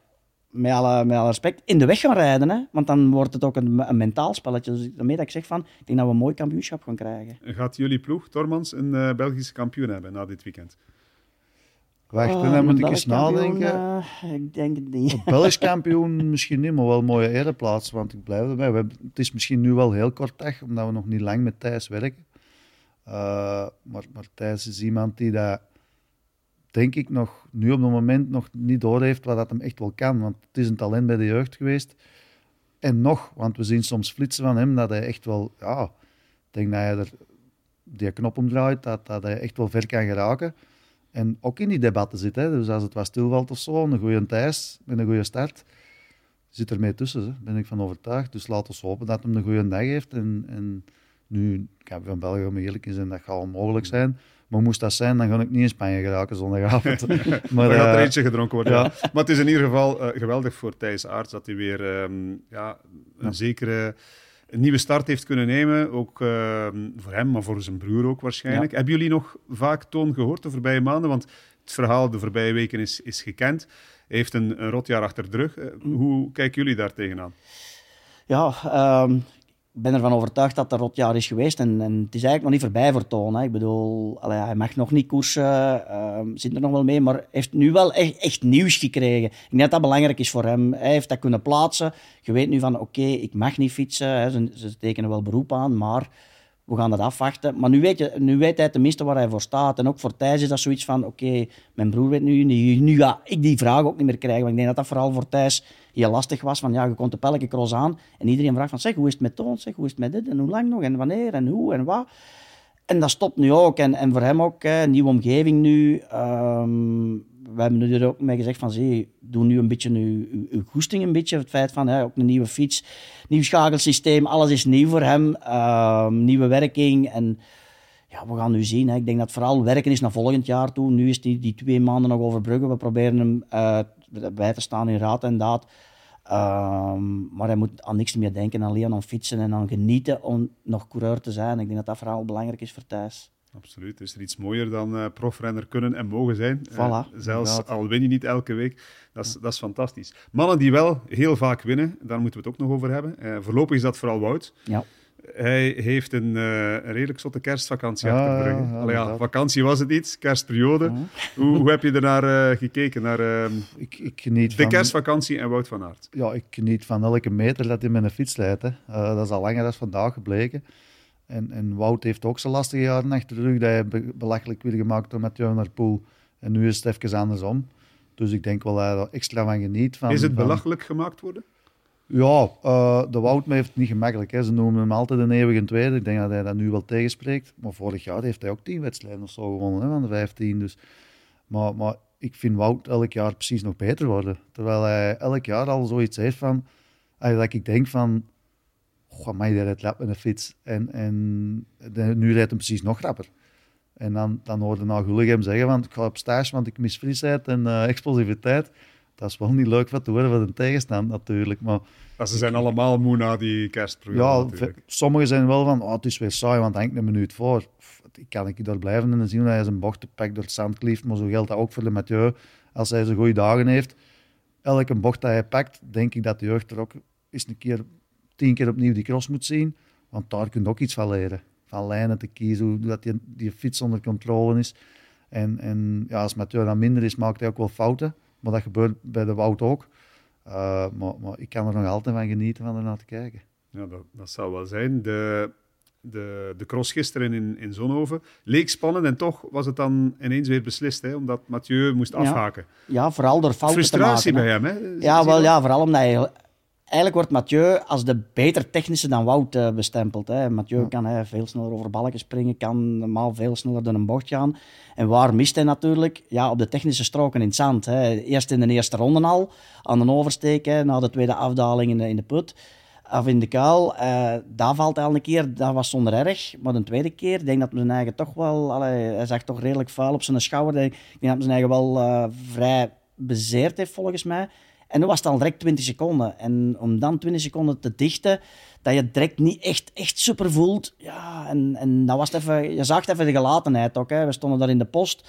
met alle, met alle respect, in de weg gaan rijden. Hè? Want dan wordt het ook een, een mentaal spelletje. Dus daarmee dat ik zeg van, ik denk dat we een mooi kampioenschap gaan krijgen. Gaat jullie ploeg, Tormans, een uh, Belgische kampioen hebben na dit weekend? Wacht, uh, dan moet ik eens nadenken. Uh, ik denk het niet. Een Belgisch kampioen misschien niet, maar wel een mooie ereplaats. Want ik blijf erbij. We hebben, het is misschien nu wel heel kort echt, omdat we nog niet lang met Thijs werken. Uh, maar, maar Thijs is iemand die dat denk ik, nog nu op het moment nog niet doorheeft wat dat hem echt wel kan. Want het is een talent bij de jeugd geweest. En nog, want we zien soms flitsen van hem dat hij echt wel, ja, ik denk dat hij er die knop omdraait, dat, dat hij echt wel ver kan geraken. En ook in die debatten zit. Hè. Dus als het wat stilvalt of zo, een goede Thijs met een goede start, zit er mee tussen. Hè. ben ik van overtuigd. Dus laten we hopen dat hij een goede dag heeft. En, en nu, ik heb van België om eerlijk in zijn, dat gaat onmogelijk zijn. Maar moest dat zijn, dan ga ik niet in Spanje geraken zondagavond. [LAUGHS] maar dan gaat er uh, eentje gedronken worden. Ja. Maar het is in ieder geval uh, geweldig voor Thijs Aarts dat hij weer um, ja, een zekere een nieuwe start heeft kunnen nemen. Ook uh, voor hem, maar voor zijn broer ook waarschijnlijk. Hebben jullie nog vaak Toon gehoord de voorbije maanden? Want het verhaal de voorbije weken is, is gekend. Hij heeft een, een rotjaar achter de rug. Hoe kijken jullie daar tegenaan? Ja, um, ben ervan overtuigd dat een rotjaar is geweest. En, en, het is eigenlijk nog niet voorbij voor Toon. Hè. Ik bedoel, hij mag nog niet koersen, uh, zit er nog wel mee, maar heeft nu wel echt, echt, nieuws gekregen. Ik denk dat dat belangrijk is voor hem. Hij heeft dat kunnen plaatsen. Je weet nu van, oké, ik mag niet fietsen. Hè. Ze, ze, tekenen wel beroep aan, maar we gaan dat afwachten. Maar nu weet, je, nu weet hij tenminste waar hij voor staat. En ook voor Thijs is dat zoiets van, oké, mijn broer weet nu, nu, nu ga ik die vraag ook niet meer krijgen. Want ik denk dat dat vooral voor Thijs heel lastig was. Van ja, je komt op elke cross aan en iedereen vraagt van, zeg, hoe is het met Toon? Zeg, hoe is het met dit? En hoe lang nog? En wanneer? En hoe? En wat? En dat stopt nu ook. En, en voor hem ook, een nieuwe omgeving nu. Um, we hebben nu er ook mee gezegd van, zie, doe nu een beetje uw, goesting een beetje. Het feit van, hè, ook een nieuwe fiets, nieuw schakelsysteem, alles is nieuw voor hem. Uh, nieuwe werking en ja, we gaan nu zien. Hè. Ik denk dat vooral werken is naar volgend jaar toe. Nu is die, die twee maanden nog overbruggen. We proberen hem uh, bij te staan in raad en daad. Um, maar hij moet aan niks meer denken, alleen aan fietsen en aan genieten om nog coureur te zijn. Ik denk dat dat vooral belangrijk is voor Thijs. Absoluut. Is er iets mooier dan uh, profrenner kunnen en mogen zijn? Voilà, uh, zelfs inderdaad. al win je niet elke week. Dat is, dat is fantastisch. Mannen die wel heel vaak winnen, daar moeten we het ook nog over hebben. Uh, voorlopig is dat vooral Wout. Ja. Hij heeft een, uh, een redelijk zotte kerstvakantie ja, achter de rug. Ja, ja, vakantie was het niet, kerstperiode. Hoe, hoe, heb je ernaar uh, gekeken? Naar, uh, ik, ik geniet de van, kerstvakantie en Wout van Aert. Ja, ik geniet van elke meter dat hij met een fiets leidt. dat is al langer dan vandaag gebleken. En, en Wout heeft ook zijn lastige jaren achter de rug. Dat hij be belachelijk weer gemaakt door Mathieu naar Poel. En nu is het even andersom. Dus ik denk wel dat hij er extra van geniet. Van, is het van... belachelijk gemaakt worden? Ja, uh, de Wout heeft het niet gemakkelijk. Ze noemen hem altijd een eeuwige tweede. Ik denk dat hij dat nu wel tegenspreekt. Maar vorig jaar heeft hij ook tien wedstrijden of zo gewonnen hè, van de 15. Dus. Maar, maar ik vind Wout elk jaar precies nog beter worden. Terwijl hij elk jaar al zoiets heeft van... Dat ik denk van... Goh, maar je rijdt lap met een fiets. En, en nu rijdt hij precies nog rapper. En dan, dan hoorde nou hem zeggen van... Ik ga op stage, want ik mis frisheid en uh, explosiviteit dat is wel niet leuk wat te horen van een tegenstander natuurlijk. Maar ze zijn allemaal moe na die kerstprogramma. Ja, sommigen zijn wel van, oh, het is weer saai, want hangt een minuut voor. Ik kan ik daar blijven en dan zien dat hij zijn bochten pakt door het zand klieft. Maar zo geldt dat ook voor de Mathieu. Als hij zijn goede dagen heeft, elke bocht dat hij pakt, denk ik dat de jeugd er ook eens een keer, tien keer opnieuw die cross moet zien. Want daar kun je ook iets van leren. Van lijnen te kiezen, hoe dat die, die fiets onder controle is. En, en ja, als Mathieu dan minder is, maakt hij ook wel fouten. Maar dat gebeurt bij de Wout ook. Uh, maar, maar, ik kan er nog altijd van genieten van ernaar te kijken. Ja, dat, dat zou wel zijn. De, de, de cross gisteren in, in Zonhoven leek spannend en toch was het dan ineens weer beslist, hè, omdat Mathieu moest afhaken. Ja, vooral door fouten Frustratie te maken. bij hem, hè? Ja, wel, ja, vooral omdat hij eigenlijk wordt Mathieu als de beter technische dan Wout uh, bestempeld. Hè. Mathieu kan hè, veel sneller over balken springen, kan normaal veel sneller dan een bocht gaan. En waar mist hij natuurlijk? Ja, op de technische stroken in het zand. Hè. Eerst in de eerste ronde al, aan een oversteek, hè, na de tweede afdaling in de, in de put. Of in de kuil, uh, daar valt hij al een keer, dat was zonder erg. Maar de tweede keer, ik denk dat zijn eigen toch wel, allee, hij zag toch redelijk vuil op zijn schouder. Ik denk dat zijn eigen wel uh, vrij bezeerd heeft volgens mij. En dan was al direct 20 seconden. En om dan 20 seconden te dichten, dat je direct niet echt, echt super voelt. Ja, en, en dat was even, je zag even de gelatenheid ook. We stonden daar in de post.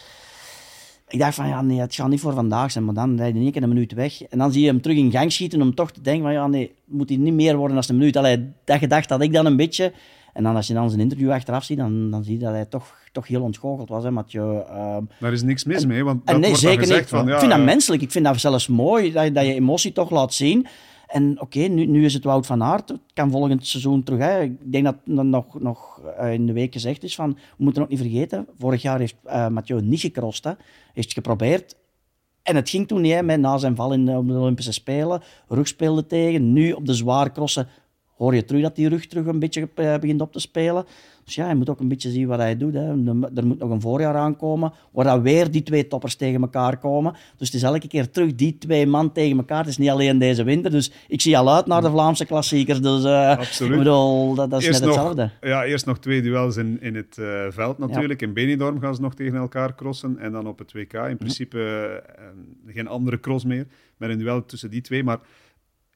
Ik dacht van, ja, nee, het gaat niet voor vandaag zijn. Maar dan rijdt hij één keer een minuut weg. En dan zie je hem terug in gang schieten om toch te denken van, ja, nee, moet hij niet meer worden dan een minuut. Allee, dat gedacht had ik dan een beetje. En dan als je dan zijn interview achteraf ziet, dan, dan zie je dat hij toch, toch heel ontgoocheld was, hè, Mathieu. Uh, Daar is niks mis mee, want dat nee, wordt zeker niet. van... Ja, ik vind dat menselijk. Ik vind dat zelfs mooi, dat, dat je emotie toch laat zien. En oké, nu, nu is het Wout van Aert. Het kan volgend seizoen terug. Hè. Ik denk dat nog, nog uh, in de week gezegd is van... We moeten ook niet vergeten, vorig jaar heeft uh, Mathieu niet gecrossed. Hè. Heeft geprobeerd. En het ging toen niet, hè, met, na zijn val in de, op de Olympische Spelen. Rug speelde tegen. Nu op de zware crossen hoor je terug dat die rug terug een beetje eh, begint op te spelen. Dus ja, je moet ook een beetje zien wat hij doet. Hè. Er moet nog een voorjaar aankomen, waar dan weer die twee toppers tegen elkaar komen. Dus het is elke keer terug die twee man tegen elkaar. Het is niet alleen deze winter. Dus ik zie al uit naar de Vlaamse klassiekers. Dus uh, Absoluut. Ik bedoel, dat, dat is net hetzelfde. Nog, ja, eerst nog twee duels in, in het uh, veld natuurlijk. In Benidorm gaan ze nog tegen elkaar crossen. En dan op het WK in principe uh, geen andere cross meer. Met een duel tussen die twee. Maar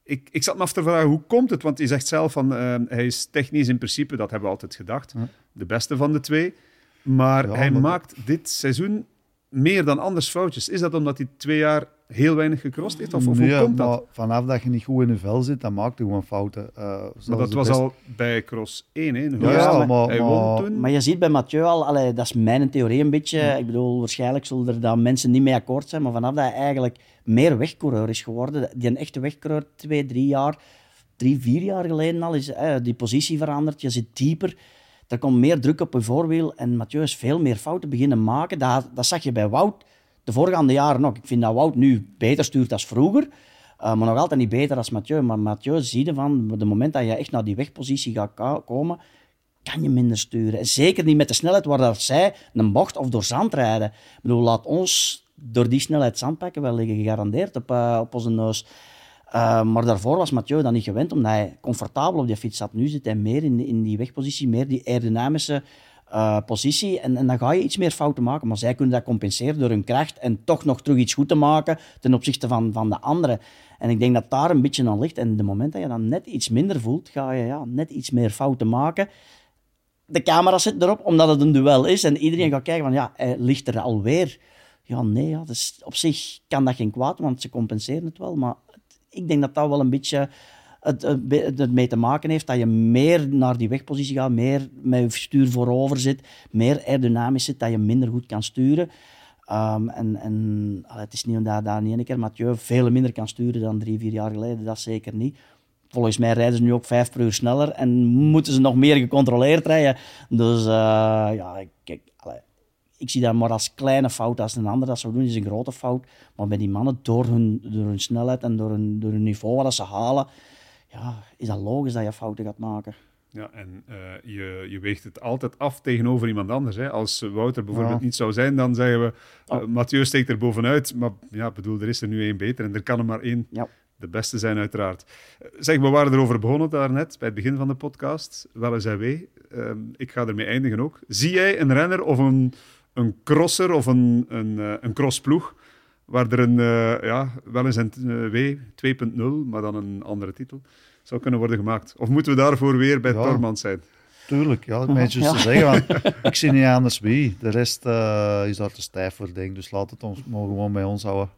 ik, ik zat me af te vragen, hoe komt het? Want hij zegt zelf van, uh, hij is technisch in principe, dat hebben we altijd gedacht, ja. de beste van de twee. Maar ja, hij maakt dit seizoen meer dan anders foutjes. Is dat omdat hij twee jaar heel weinig gecrossed heeft? Of, of nee, hoe komt dat? Maar vanaf dat je niet goed in je vel zit, dan maakt hij gewoon fouten. Uh, maar dat was best... al bij cross 1, hè? Ja, ja, maar, hij won toen. Maar je ziet bij Mathieu al, allee, dat is mijn theorie een beetje. Ja. Ik bedoel, waarschijnlijk zullen er dan mensen niet mee akkoord zijn, maar vanaf dat hij eigenlijk meer wegcoureur is geworden, die een echte wegcoureur twee, drie jaar, drie, vier jaar geleden al, is eh, die positie veranderd, je zit dieper. Er komt meer druk op je voorwiel en Mathieu is veel meer fouten beginnen maken. Dat, dat zag je bij Wout de voorgaande jaren ook. Ik vind dat Wout nu beter stuurt dan vroeger. Uh, maar nog altijd niet beter als Mathieu. Maar Mathieu zie je van, het moment dat je echt naar die wegpositie gaat komen, kan je minder sturen. En zeker niet met de snelheid waar dat zij een bocht of door zand rijden. Ik bedoel, laat ons door die snelheid zand pakken, wel liggen gegarandeerd op, uh, op onze neus. Uh, maar daarvoor was Mathieu dat niet gewend, omdat hij comfortabel op die fiets zat. Nu zit hij meer in, in die wegpositie, meer die aerodynamische uh, positie. En, en, dan ga je iets meer fouten maken. Maar zij kunnen dat compenseren door hun kracht en toch nog terug iets goed te maken ten opzichte van, van de anderen. En ik denk dat daar een beetje aan ligt. En de moment dat je dan net iets minder voelt, ga je ja, net iets meer fouten maken. De camera zit erop, omdat het een duel is. En iedereen gaat kijken van, ja, ligt er alweer. Ja, nee, ja, dus op zich kan dat geen kwaad, want ze compenseren het wel. Maar ik denk dat dat wel een beetje het, het, mee te maken heeft dat je meer naar die wegpositie gaat, meer met je stuur voorover zit, meer aerodynamisch zit, dat je minder goed kan sturen. Um, en en het is niet omdat dat niet één keer Mathieu veel minder kan sturen dan drie, vier jaar geleden, dat zeker niet. Volgens mij rijden ze nu ook vijf per uur sneller en moeten ze nog meer gecontroleerd rijden. Dus uh, ja, kijk, ik zie dat maar als kleine fout. Als een ander dat zou doen, is een grote fout. Maar bij die mannen, door hun, door hun snelheid en door hun, door hun niveau wat ze halen, ja, is dat logisch dat je fouten gaat maken. Ja, en uh, je, je weegt het altijd af tegenover iemand anders. Hè. Als Wouter bijvoorbeeld Ja. niet zou zijn, dan zeggen we, uh, Oh. Mathieu steekt er bovenuit. Maar ja, bedoel, er is er nu één beter en er kan er maar één Ja. de beste zijn, uiteraard. Uh, Zeg, we waren erover begonnen daarnet, bij het begin van de podcast. Wel eens en wee. Ehm, ik ga ermee eindigen ook. Zie jij een renner of een, een crosser of een, een, eh, een crossploeg waar er een, eh, ja, wel eens een eh, W 2.0, maar dan een andere titel, zou kunnen worden gemaakt? Of moeten we daarvoor weer bij Ja. Tormans zijn? Tuurlijk, ja, dat is juist Ja. te zeggen. Want ik zie niet anders wie. De rest eh, is daar te stijf voor, denk ik. Dus laat het ons maar gewoon bij ons houden.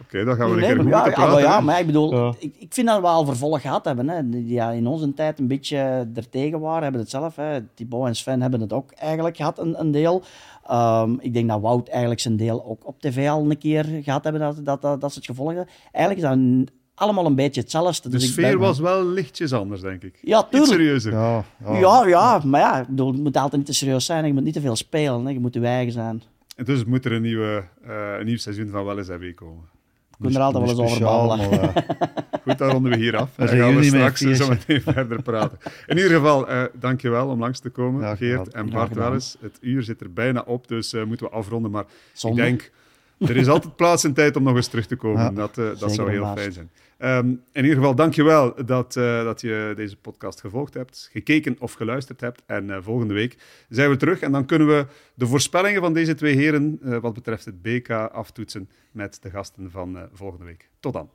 Oké, dan gaan we een keer goed ja, moeten ja, maar praten. ja, hè. maar ik bedoel, Ja. ik, ik vind dat we al vervolg gehad hebben. Hè. Die ja, in onze tijd een beetje ertegen waren, hebben het zelf. Hè. Thibaut en Sven hebben het ook eigenlijk gehad, een, een deel. Ehm, ik denk dat Wout eigenlijk zijn deel ook op tv al een keer gehad hebben, dat, dat, dat, dat ze het gevolgd hebben. Eigenlijk is dat een- allemaal een beetje hetzelfde. De Dus sfeer ben- was wel lichtjes anders, denk ik. Ja, Iets tuurlijk. serieuzer. Ja, ja. Ja, ja, maar ja, ik bedoel, het moet altijd niet te serieus zijn. Je moet niet te veel spelen. Hè. Je moet je eigen zijn. En dus moet er een, nieuwe, eh, een nieuw seizoen van Wel eens komen. We kunnen er altijd wel eens over babbelen. maar, eh, [LAUGHS] Goed, daar ronden we hier af. Dan gaan we straks zo meteen [LAUGHS] verder praten. In ieder geval, eh dankjewel om langs te komen, Ja, Geert en Bart gedaan. Welles. Het uur zit er bijna op, dus eh, moeten we afronden. Maar Zonde. ik denk, er is altijd plaats en tijd om nog eens terug te komen. Ja, dat zou heel fijn zijn. Ehm, in ieder geval, dankjewel dat, eh, dat je deze podcast gevolgd hebt, gekeken of geluisterd hebt. En eh, volgende week zijn we terug en dan kunnen we de voorspellingen van deze twee heren eh, wat betreft het BK aftoetsen met de gasten van volgende week. Tot dan.